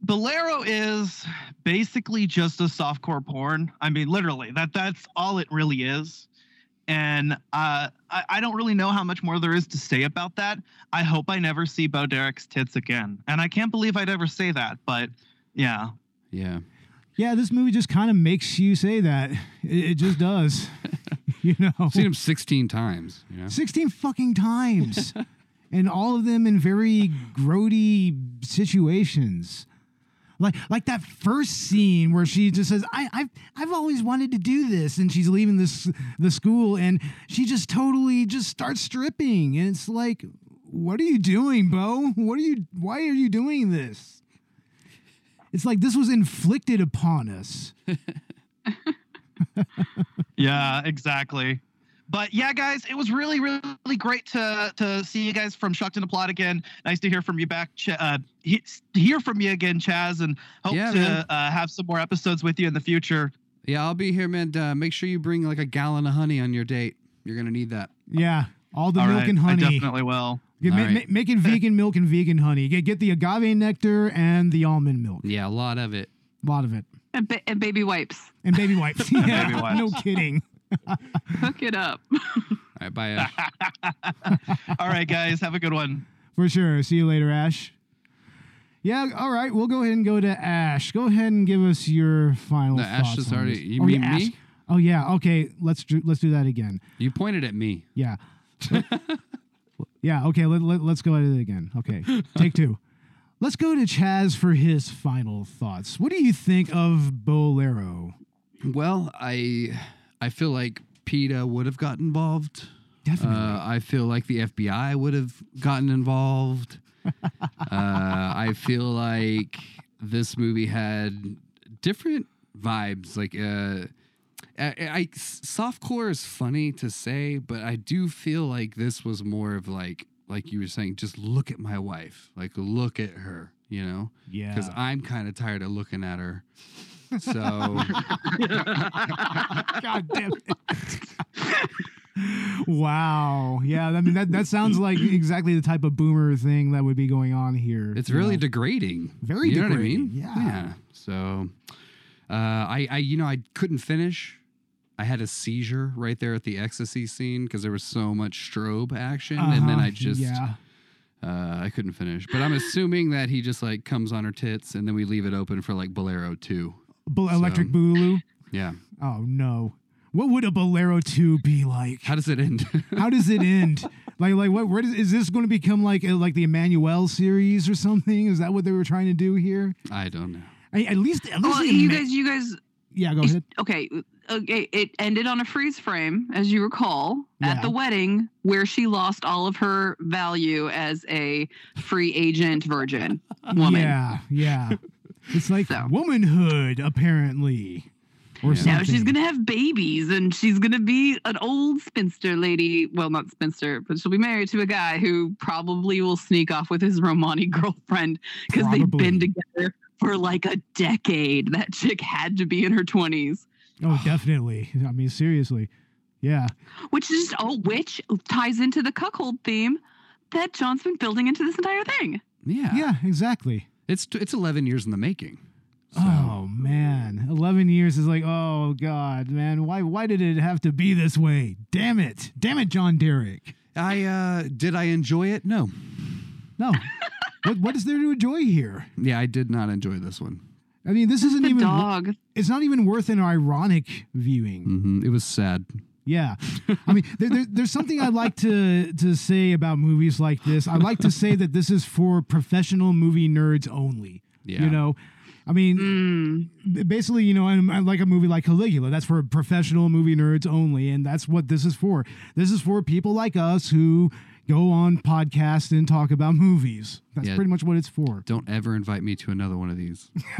Bolero is basically just a softcore porn. I mean, literally, that that's all it really is. And uh, I, I don't really know how much more there is to say about that. I hope I never see Bo Derek's tits again. And I can't believe I'd ever say that, but yeah.
yeah.
Yeah, this movie just kind of makes you say that. It, it just does. you know,
I've seen him 16 times. You know?
16 fucking times. and all of them in very grody situations. like like that first scene where she just says, "I I've I've always wanted to do this," and she's leaving this the school, and she just totally just starts stripping, and it's like, what are you doing, Bo? What are you? Why are you doing this? It's like this was inflicted upon us.
Yeah, exactly. But yeah, guys, it was really, really great to to see you guys from Shocked and Applaud again. Nice to hear from you back, Ch- uh, he, hear from you again, Chaz, and hope
Yeah,
to uh, have some more episodes with you in the future.
Yeah, I'll be here, man. Uh, make sure you bring like a gallon of honey on your date. You're gonna need that.
Yeah, all the
All
milk
right,
and
I
honey.
definitely will.
Get,
All
ma-
right.
ma- make it vegan milk and vegan honey. Get get the agave nectar and the almond milk.
Yeah, a lot of it.
A lot of it.
And, ba- and baby wipes.
And baby wipes. yeah,
baby wipes.
no kidding.
Hook it up.
All right, bye. Uh,
All right, guys, have a good one.
For sure. See you later, Ash. Yeah, all right. We'll go ahead and go to Ash. Go ahead and give us your final
No, Ash is already-
this.
you
oh,
mean
yeah, Ash.
me?
Oh yeah. Okay. Let's do, let's do that again.
you pointed at me.
Yeah. Yeah. Okay. Let, let, let's go at it again. Okay. Take two. Let's go to Chaz for his final thoughts. What do you think of Bolero?
Well, I I feel like PETA would have got involved.
Definitely.
Uh, I feel like the FBI would have gotten involved. uh, I feel like this movie had different vibes. Like, uh, I, I softcore is funny to say, but I do feel like this was more of like, like you were saying, just look at my wife, like look at her, you know,
yeah.
because I'm kind of tired of looking at her. So
God damn it. wow. Yeah. I mean that that sounds like exactly the type of boomer thing that would be going on here.
it's really
know?
degrading.
Very degrading.
you know what I mean?
yeah.
Yeah. So, uh, I, I, you know, I couldn't finish. I had a seizure right there at the ecstasy scene because there was so much strobe action, and then
Uh-huh,
I just,
yeah.
uh, I couldn't finish. But I'm assuming that he just like comes on her tits, and then we leave it open for like Bolero two.
Bo- electric
So-
Boogaloo.
Yeah.
Oh no. What would a Bolero 2 be like?
How does it end?
How does it end? like like what where does, is this going to become like like the Emmanuelle series or something? Is that what they were trying to do here?
I don't know.
I, at least at least
Well, you
Emma-
guys, you guys,
Yeah, go ahead.
okay, Uh, okay. It ended on a freeze frame, as you recall,
Yeah.
at the wedding, where she lost all of her value as a free agent virgin woman.
Yeah, yeah. It's like
So.
womanhood apparently. Or
Yeah.
Now she's gonna have babies, and she's gonna be an old spinster lady. Well, not spinster, but she'll be married to a guy who probably will sneak off with his Romani girlfriend because they've been together for like a decade. That chick had to be in her twenties.
Oh, definitely. I mean, seriously. Yeah.
which is oh, which ties into the cuckold theme that John's been building into this entire thing.
Yeah.
Yeah, exactly.
It's it's 11 years in the making. So,
Oh man, eleven years is like, oh god, man, why why did it have to be this way? Damn it, damn it, John Derek.
I uh did I enjoy it? No.
No, what what is there to enjoy here?
Yeah, I did not enjoy this one.
I mean, this isn't
The
even.
dog.
It's not even worth an ironic viewing.
hmm It was sad.
Yeah, I mean, there, there, there's something I like to to say about movies like this. I like to say that this is for professional movie nerds only.
Yeah.
You know, I mean,
Mm.
basically, you know, and I like a movie like Caligula. That's for professional movie nerds only, and that's what this is for. This is for people like us who go on podcasts and talk about movies. That's
Yeah.
pretty much what it's for.
Don't ever invite me to another one of these.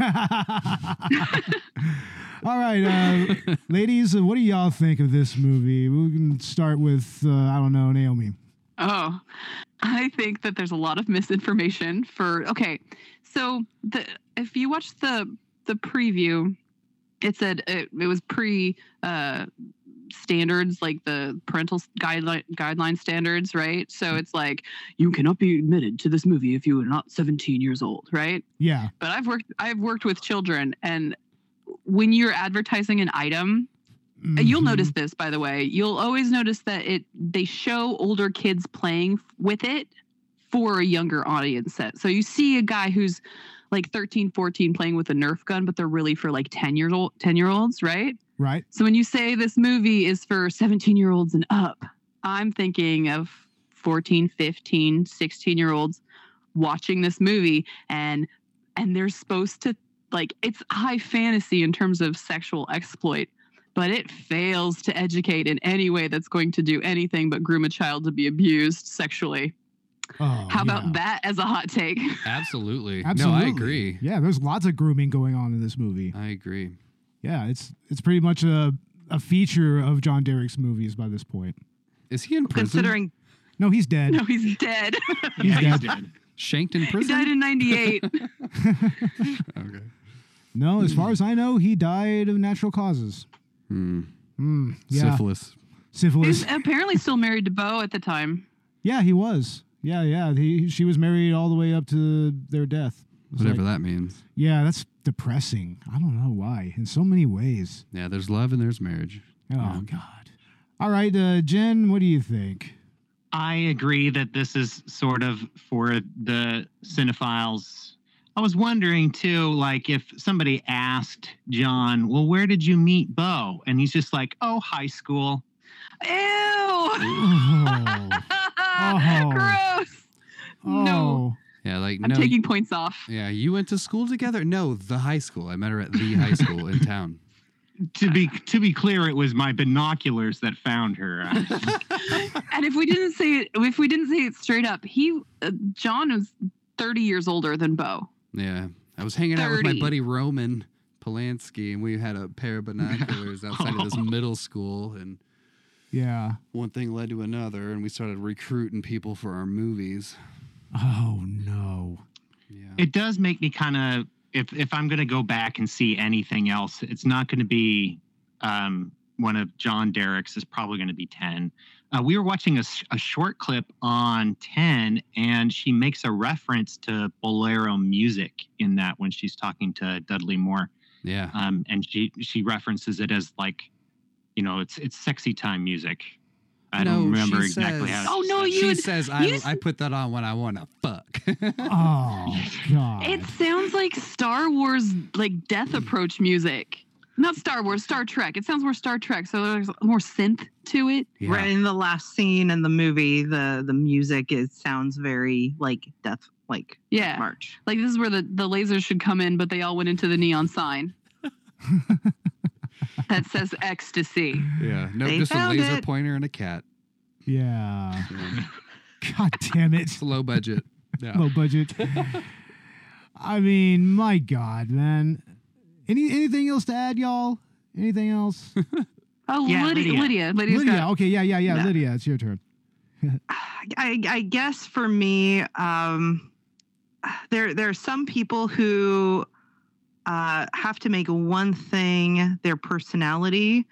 All right, uh, ladies, uh, what do y'all think of this movie? We can start with uh, I don't know, Naomi.
Oh, I think that there's a lot of misinformation for. Okay, so the if you watch the the preview, it said it, it was pre uh, standards like the parental guideline guideline standards, right? So it's like you cannot be admitted to this movie if you are not 17 years old, right?
Yeah,
but I've worked I've worked with children and when you're advertising an item uh, you'll notice this by the way you'll always notice that it they show older kids playing with it for a younger audience set. So you see a guy who's like 13 14 playing with a nerf gun but they're really for like 10 years old 10 year olds right
right.
so when you say this movie is for 17 year olds and up, I'm thinking of 14, 15, 16 year olds watching this movie and and they're supposed to like it's high fantasy in terms of sexual exploit, but it fails to educate in any way that's going to do anything but groom a child to be abused sexually.
Oh,
How
yeah.
about that as a hot take?
Absolutely.
Absolutely.
No, I agree.
Yeah, there's lots of grooming going on in this movie.
I agree.
Yeah, it's it's pretty much a a feature of John Derek's movies by this point.
Is he in prison?
Considering
No, he's dead.
No, he's dead.
He's dead.
dead.
Shanked in prison.
he died in 98.
okay.
No, as far as I know, he died of natural causes.
Hmm.
Hmm. yeah,
Syphilis.
Syphilis.
was apparently still married to Bo at the time.
Yeah, he was. Yeah, yeah. He, she was married all the way up to their death.
Whatever
like-
that means.
Yeah, that's depressing. I don't know why. In so many ways.
Yeah, there's love and there's marriage.
Oh
Yeah.
God. All right, uh, Jen, what do you think?
I agree that this is sort of for the cinephiles. I was wondering too, like if somebody asked John, "Well, where did you meet Bo?" and he's just like, "Oh, high school."
Ew.
Oh. Oh.
Gross. No.
Yeah, like
I'm
no.
taking points off.
yeah, you went to school together? No, the high school. I met her at the high school in town.
To be to be clear, it was my binoculars that found her.
And if we didn't say it, if we didn't say it straight up, he uh, John was 30 years older than Bo.
Yeah. I was hanging out with my buddy Roman Polanski, and we had a pair of binoculars outside of this middle school, and
Yeah.
one thing led to another, and we started recruiting people for our movies.
Oh no.
Yeah.
it does make me kind of if if I'm going to go back and see anything else, it's not going to be um, one of John Derek's. Is probably going to be ten. Uh, we were watching a short clip on ten, and she makes a reference to bolero music in that when she's talking to Dudley Moore,
yeah.
um, and she she references it as like, you know, it's it's sexy time music. I
No,
don't remember
she
exactly
says-
how.
Oh, no,
she
you
She says I,
you s-
I put that on when I want to fuck.
Oh God.
It sounds like Star Wars like death approach music. Not Star Wars, Star Trek. It sounds more Star Trek, so there's more synth to it.
Yeah.
right in the last scene in the movie, the the music it sounds very like death like
Yeah.
march.
Like this is where the, the lasers should come in, but they all went into the neon sign. that says ecstasy.
Yeah. No,
They
just a laser
it.
pointer and a cat.
yeah.
Yeah.
God damn it.
It's low budget. Yeah.
Low budget. I mean, my God, man. Any anything else to add, y'all? Anything else?
Oh,
Yeah,
Lydia.
Lydia.
Lydia. Lydia's
Lydia.
got-
Okay, yeah, yeah, yeah.
Yeah.
Lydia, it's your turn.
I, I guess for me, um, there there are some people who uh, have to make one thing their personality,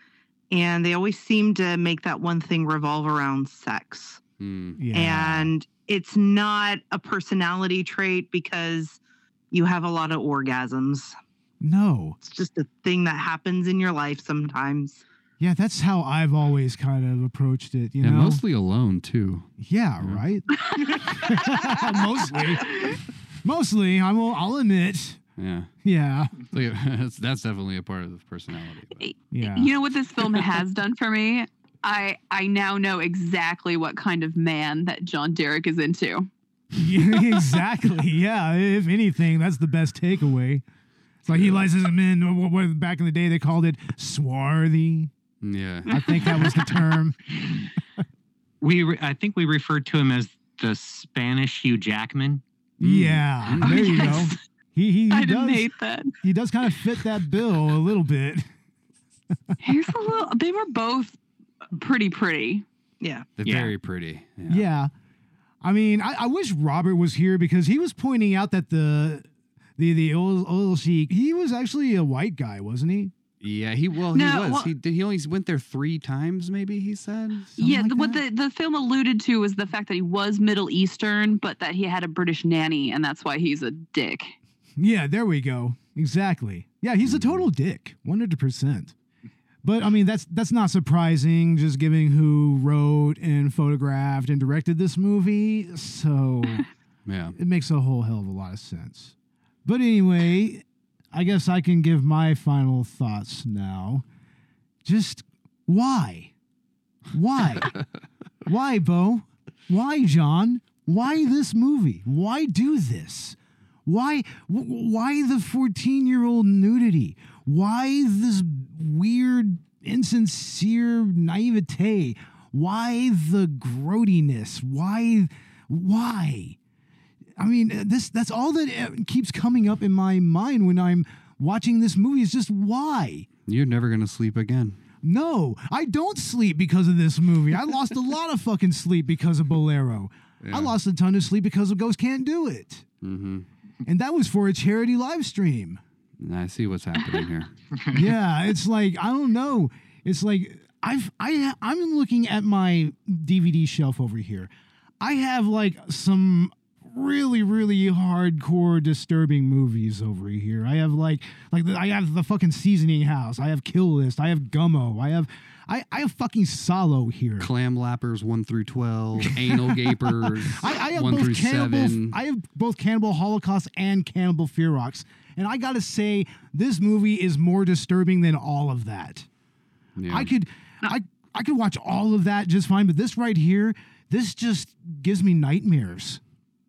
and they always seem to make that one thing revolve around sex.
Hmm.
Yeah.
And it's not a personality trait because you have a lot of orgasms.
no.
It's just a thing that happens in your life sometimes.
Yeah, that's how I've always kind of approached it, you
and
know?
mostly alone too.
yeah,
Yeah.
right? mostly. Mostly, I will, I'll admit.
Yeah.
Yeah.
Like, that's, that's definitely a part of the personality. but-
Yeah.
You know what this film has done for me? I I now know exactly what kind of man that John Derek is into.
Yeah, exactly. Yeah. If anything, that's the best takeaway. It's like he likes his men. What, what, back in the day, they called it swarthy.
Yeah.
I think that was the term.
We re- I think we referred to him as the Spanish Hugh Jackman.
Yeah.
Mm.
There you go.
Yes.
He he, he
I
does
didn't hate that.
he does kind of fit that bill a little bit.
Here's a little. They were both pretty pretty.
Yeah.
They're
Yeah.
very pretty. Yeah.
Yeah. I mean, I, I wish Robert was here because he was pointing out that the the the oil, oil sheik he was actually a white guy, wasn't he?
Yeah, he well
No,
he was.
well-
he did he only went there three times, maybe he said.
Something
yeah,
like
what
that?
the the film alluded to was the fact that he was Middle Eastern, but that he had a British nanny, and that's why he's a dick.
Yeah, there we go. Exactly. Yeah, he's a mm-hmm. total dick, one hundred percent. But I mean, that's that's not surprising, just given who wrote and photographed and directed this movie. So
Yeah.
it makes a whole hell of a lot of sense. But anyway, I guess I can give my final thoughts now. Just why? Why? why, Bo? Why, John? Why this movie? Why do this? Why why the 14-year-old nudity? Why this weird insincere naivete? Why the grody-ness? Why why? I mean, uh, this that's all that uh, keeps coming up in my mind when I'm watching this movie is just why?
You're never gonna sleep again.
No, I don't sleep because of this movie. I lost a lot of fucking sleep because of Bolero.
Yeah.
I lost a ton of sleep because of Ghost Can't Do It.
Mm-hmm.
And that was for a charity live stream.
I see what's happening here.
yeah, it's like I don't know. It's like I've I I'm looking at my DVD shelf over here. I have like some really really hardcore disturbing movies over here. I have like like the, I have the fucking Seasoning House. I have Kill List. I have Gummo. I have I I have fucking solo here.
Clam lappers one through twelve, anal gapers
I, I have
one through
both Cannibal.
seven.
I have both Cannibal Holocaust and Cannibal Ferox, and I gotta say, this movie is more disturbing than all of that.
Yeah.
I could, I, I could watch all of that just fine, but this right here, this just gives me nightmares.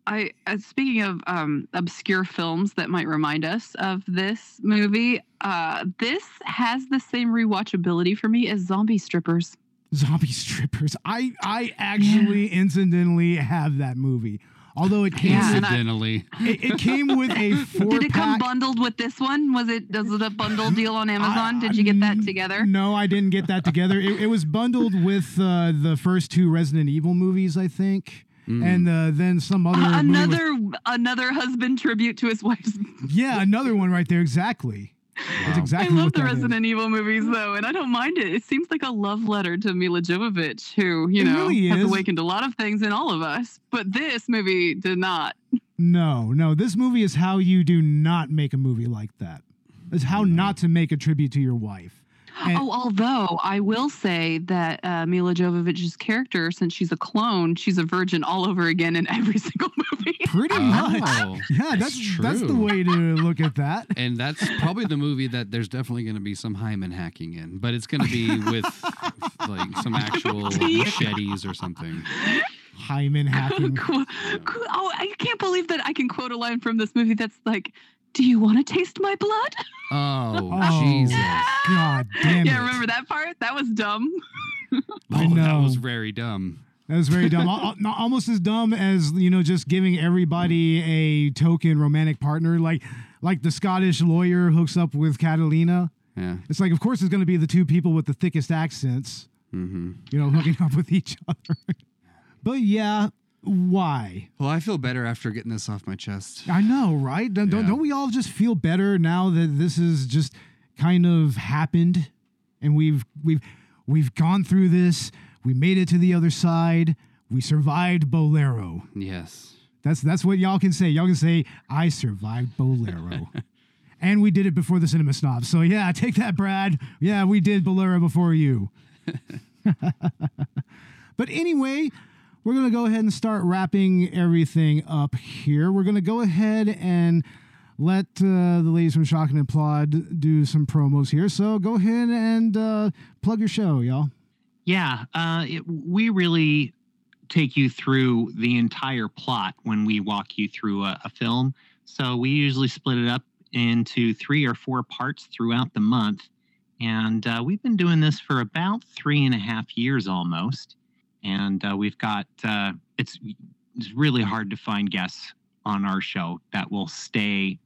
I uh, speaking of um, obscure films that might remind us of this movie, uh, this has the same rewatchability for me as Zombie Strippers.
Zombie strippers. I, I actually incidentally have that movie. Although it came,
Yeah,
with,
I-
Incidentally,
it, it came with a four
Did it come bundled with this one? Was it does it a bundle deal on Amazon? Did you get that together?
No, I didn't get that together. it, it was bundled with uh, the first two Resident Evil movies, I think,
Mm.
and uh, then some other movie with-
another another husband tribute to his wife's.
yeah, another one right there. Exactly. That's
Wow.
exactly
I love
what
the
that is.
Resident Evil movies though, and I don't mind it. It seems like a love letter to Milla Jovovich, who you
It
know
really
has awakened a lot of things in all of us. But this movie did not.
No, no. This movie is how you do not make a movie like that. It's how not to make a tribute to your wife. And-
Oh, although I will say that uh, Milla Jovovich's character, since she's a clone, she's a virgin all over again in every single movie.
Pretty much.
Oh,
Yeah, that's that's the way to look at that.
and that's probably the movie that there's definitely going to be some hymen hacking in, but it's going to be with like some actual machetes or something.
Hymen hacking.
Qu- qu- oh, I can't believe that I can quote a line from this movie that's like, "Do you want to taste my blood?"
Oh,
Oh,
Jesus!
God damn
yeah,
it.
remember that part? That was dumb.
I
Oh, that was very dumb.
That was very dumb. Al- al- not- Almost as dumb as you know, just giving everybody a token romantic partner, like like the Scottish lawyer hooks up with Catalina.
Yeah.
It's like, of course, it's going to be the two people with the thickest accents,
hmm
you know, hooking up with each other. but yeah, why?
Well, I feel better after getting this off my chest.
I know, right? Don't, don't,
Yeah.
don't we all just feel better now that this has just kind of happened, and we've we've we've gone through this. We made it to the other side. We survived Bolero.
Yes.
That's that's what y'all can say. Y'all can say I survived Bolero. and we did it before the cinema snobs. So yeah, take that, Brad. Yeah, we did Bolero before you. but anyway, we're gonna go ahead and start wrapping everything up here. We're gonna go ahead and let uh, the ladies from Shock and Applaud do some promos here. So go ahead and uh, plug your show, y'all.
Yeah, uh, it, we really take you through the entire plot when we walk you through a, a film. So we usually split it up into three or four parts throughout the month. And uh, we've been doing this for about three and a half years almost. And uh, we've got, uh, it's, it's really hard to find guests on our show that will stay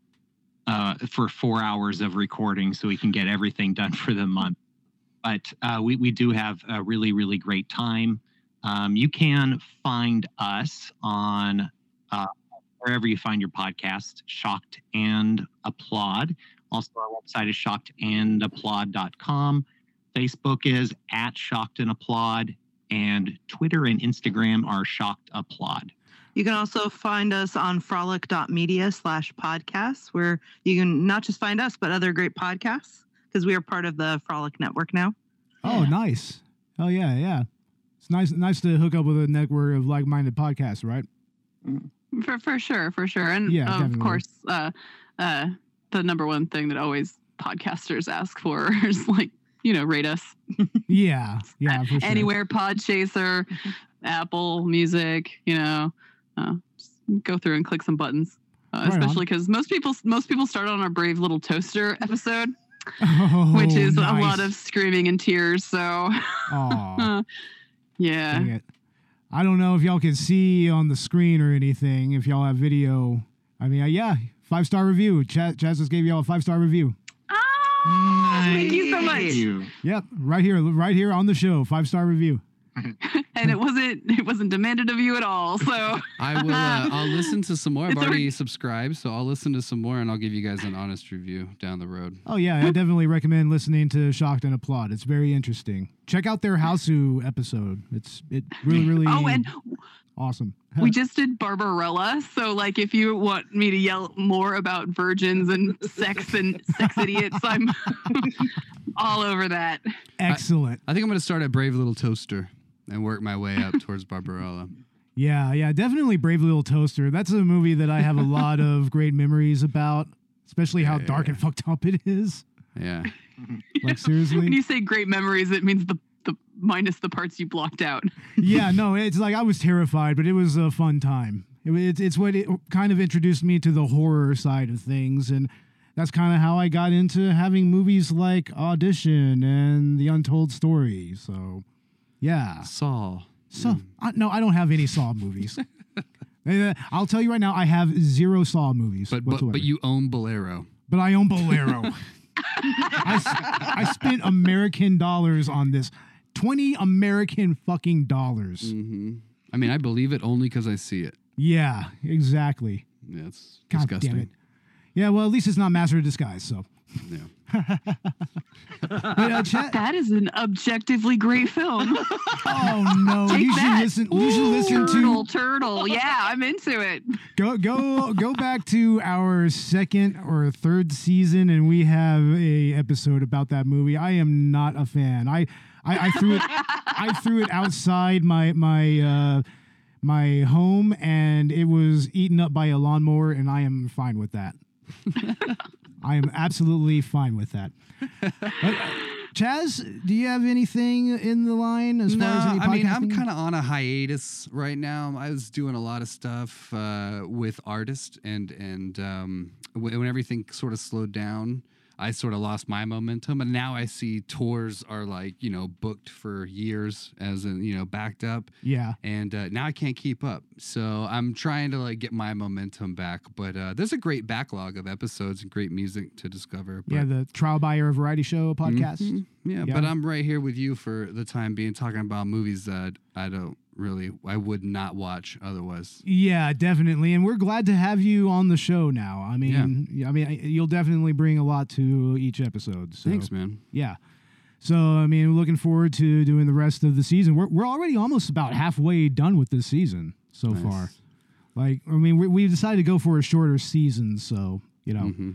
uh, for four hours of recording so we can get everything done for the month but uh, we, we do have a really, really great time. Um, you can find us on uh, wherever you find your podcast, Shocked and Applaud. Also, our website is shockedandapplaud.com. Facebook is at Shocked and Applaud, and Twitter and Instagram are Shocked Applaud.
You can also find us on frolic.media slash podcasts, where you can not just find us, but other great podcasts, because we are part of the Frolic Network now.
Oh, nice. Oh yeah, yeah. It's nice nice to hook up with a network of like-minded podcasts, right?
For for sure, for sure, and
Yeah,
of
definitely.
course, uh, uh, the number one thing that always podcasters ask for is like you know rate us
Yeah, yeah, sure.
anywhere Podchaser, Apple Music, you know, uh, go through and click some buttons. uh,
Right
especially because most people most people start on our brave little toaster episode,
Oh,
which is a lot of screaming and tears. So yeah.
I don't know if y'all can see on the screen or anything. If y'all have video, I mean, uh, yeah, five star review. Chaz, Chaz just gave y'all a five star review.
Oh, thank you so much.
Thank you.
Yep, right here, right here on the show, five star review.
And it wasn't it wasn't demanded of you at all. So
I will. Uh, I'll listen to some more. I've
It's
already
already-
subscribed, so I'll listen to some more, and I'll give you guys an honest review down the road.
Oh yeah, I definitely recommend listening to Shocked and Applaud. It's very interesting. Check out their Hausu episode. It's it really really
oh, and
awesome.
we just did Barbarella. So like, if you want me to yell more about virgins and sex and sex idiots, I'm all over that.
Excellent.
I think I'm going to start at Brave Little Toaster and work my way up towards Barbarella.
Yeah, yeah, definitely Brave Little Toaster. That's a movie that I have a lot of great memories about, especially how
Yeah,
dark
yeah.
and fucked up it is.
Yeah.
Like seriously, When
you say great memories, it means the the minus the parts you blocked out.
yeah, no, it's like I was terrified, but it was a fun time. It, wa- it's it's what it kind of introduced me to the horror side of things, and that's kind of how I got into having movies like Audition and The Untold Story. So, yeah.
Saul.
So I, no, I don't have any Saw movies. Uh, I'll tell you right now, I have zero Saw movies.
But, but
whatsoever.
but you own Bolero.
But I own Bolero. I, I spent American dollars on this. 20 American fucking dollars.
hmm I mean, I believe it only because I see it.
Yeah, exactly.
Yeah, it's
God
disgusting.
damn it. Yeah, well, at least it's not Master of Disguise, so.
Yeah.
But, uh, chat-
That is an objectively great film.
oh no,
Take
you should
that.
listen. You should listen
turtle,
to
turtle. Yeah, I'm into it.
go go go back to our second or third season, and we have a episode about that movie. I am not a fan. I I, I threw it I threw it outside my my uh, my home, and it was eaten up by a lawnmower, and I am fine with that. I am absolutely fine with that. But, uh, Chaz, do you have anything in the line as
no,
far as any
I mean, I'm kind of on a hiatus right now. I was doing a lot of stuff uh, with artists, and and um, when, when everything sort of slowed down, I sort of lost my momentum. And now I see tours are like you know booked for years, as in you know backed up,
yeah.
and uh, now I can't keep up. So I'm trying to like get my momentum back. But uh, there's a great backlog of episodes and great music to discover. But
Yeah, the Trial by Error Variety Show podcast.
Mhm. Yeah,
Yeah.
but I'm right here with you for the time being, talking about movies that I don't really, I would not watch otherwise.
Yeah, definitely, and we're glad to have you on the show now. I mean, yeah. I mean, you'll definitely bring a lot to each episode. So,
Thanks, man.
Yeah. So, I mean, looking forward to doing the rest of the season. We're we're already almost about halfway done with this season so
Nice.
far. Like, I mean, we we decided to go for a shorter season, so you know.
Mhm.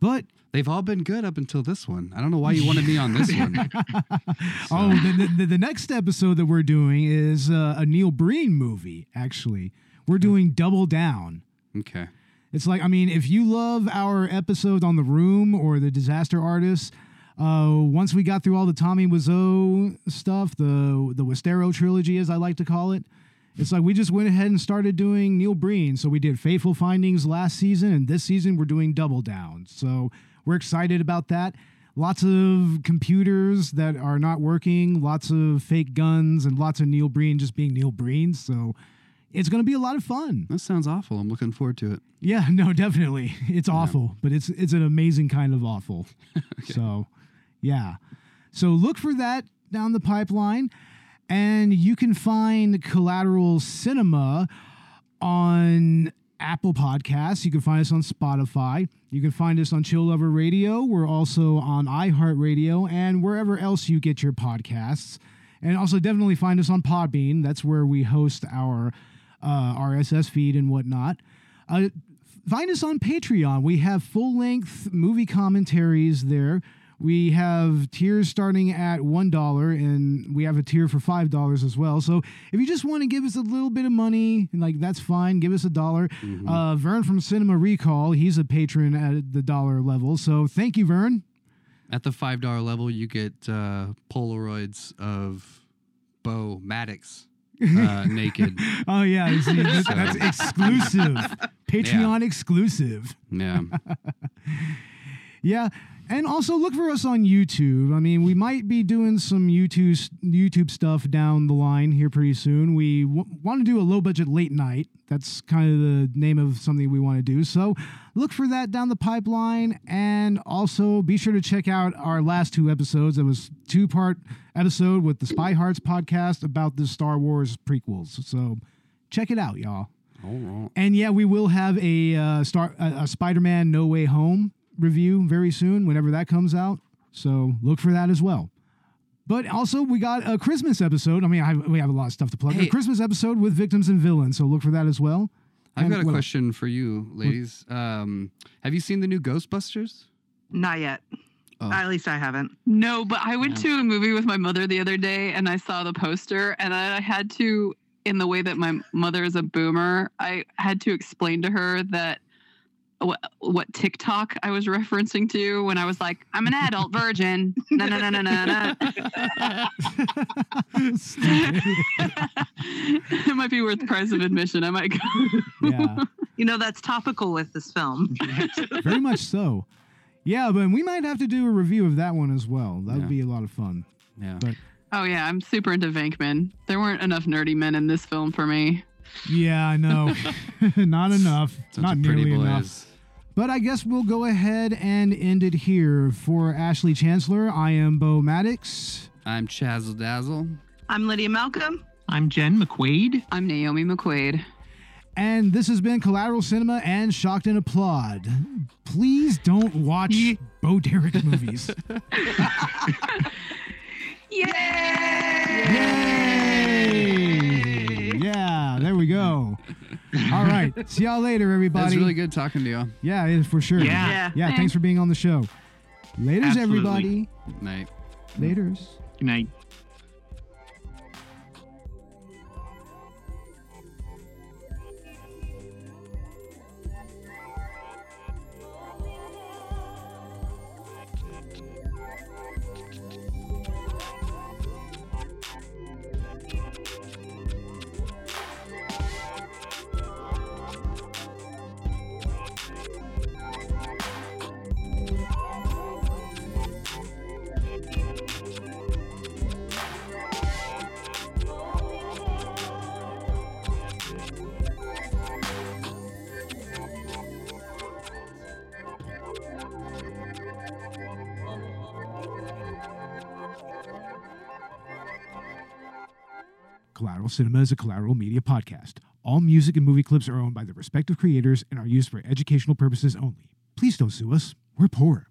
But
They've all been good up until this one. I don't know why you wanted me on this one.
oh, the, the, the next episode that we're doing is uh, a Neil Breen movie. Actually, we're doing Double Down.
Okay.
It's like, I mean, if you love our episodes on The Room or The Disaster Artist, uh, once we got through all the Tommy Wiseau stuff, the the Westero trilogy, as I like to call it, it's like we just went ahead and started doing Neil Breen. So we did Fateful Findings last season, and this season we're doing Double Down. So we're excited about that. Lots of computers that are not working, lots of fake guns, and lots of Neil Breen just being Neil Breen. So it's going to be a lot of fun.
That sounds awful. I'm looking forward to it.
Yeah, no, definitely. It's awful, but it's it's an amazing kind of awful. So, yeah. So look for that down the pipeline and you can find Collateral Cinema on Apple Podcasts. You can find us on Spotify. You can find us on Chill Lover Radio. We're also on iHeartRadio and wherever else you get your podcasts. And also definitely find us on Podbean. That's where we host our uh, RSS feed and whatnot. Uh, find us on Patreon. We have full length movie commentaries there. We have tiers starting at $1 and we have a tier for $5 as well. So if you just want to give us a little bit of money, like that's fine, give us a dollar. Uh, Vern from Cinema Recall, he's a patron at the dollar level. So thank you, Vern.
At the $5 level, you get uh, Polaroids of Bo Maddox uh, naked.
Oh yeah, you see, that's, that's exclusive, Patreon exclusive.
Yeah.
Yeah, and also look for us on YouTube. I mean, we might be doing some YouTube YouTube stuff down the line here pretty soon. We w- want to do a low budget late night. That's kind of the name of something we want to do. So look for that down the pipeline, and also be sure to check out our last two episodes. It was two part episode with the Spy Hearts podcast about the Star Wars prequels. So check it out, y'all.
All right.
And yeah, we will have a uh, star a, a Spider-Man No Way Home review very soon, whenever that comes out. So look for that as well. But also, we got a Christmas episode. I mean, I, we have a lot of stuff to plug.
Hey.
A Christmas episode with victims and villains. So look for that as well.
I've
And
got a
what
question for you, ladies. Um, have you seen the new Ghostbusters?
Not yet.
Oh.
At least I haven't.
No, but I went
Yeah.
to a movie with my mother the other day and I saw the poster and I had to, in the way that my mother is a boomer, I had to explain to her that what, what TikTok I was referencing to when I was like, I'm an adult virgin. No, no, no, no, no, no. It might be worth the price of admission. I might go.
yeah,
You know, that's topical with this film.
very much so. Yeah, but we might have to do a review of that one as well. That would
Yeah.
be a lot of fun.
Yeah.
But
Oh, yeah. I'm super into Venkman. There weren't enough nerdy men in this film for me.
yeah, I know. Not enough.
Such
Not
a
nearly
boys.
enough. But I guess we'll go ahead and end it here. For Ashley Chancellor, I am Bo Maddox.
I'm Chazzle Dazzle.
I'm Lydia Malcolm.
I'm Jen McQuaid.
I'm Naomi McQuaid.
And this has been Collateral Cinema and Shocked and Applaud. Please don't watch Bo Derek movies. Yay! Yeah, there we go. All right. See y'all later, everybody.
That's really good talking to you.
Yeah, it is for sure.
Yeah.
Yeah.
Yeah, thanks for being on the show. Laters,
Absolutely.
everybody.
Night.
Laters.
Good night.
Cinema is a collateral media podcast. All music and movie clips are owned by their respective creators and are used for educational purposes only. Please don't sue us. We're poor.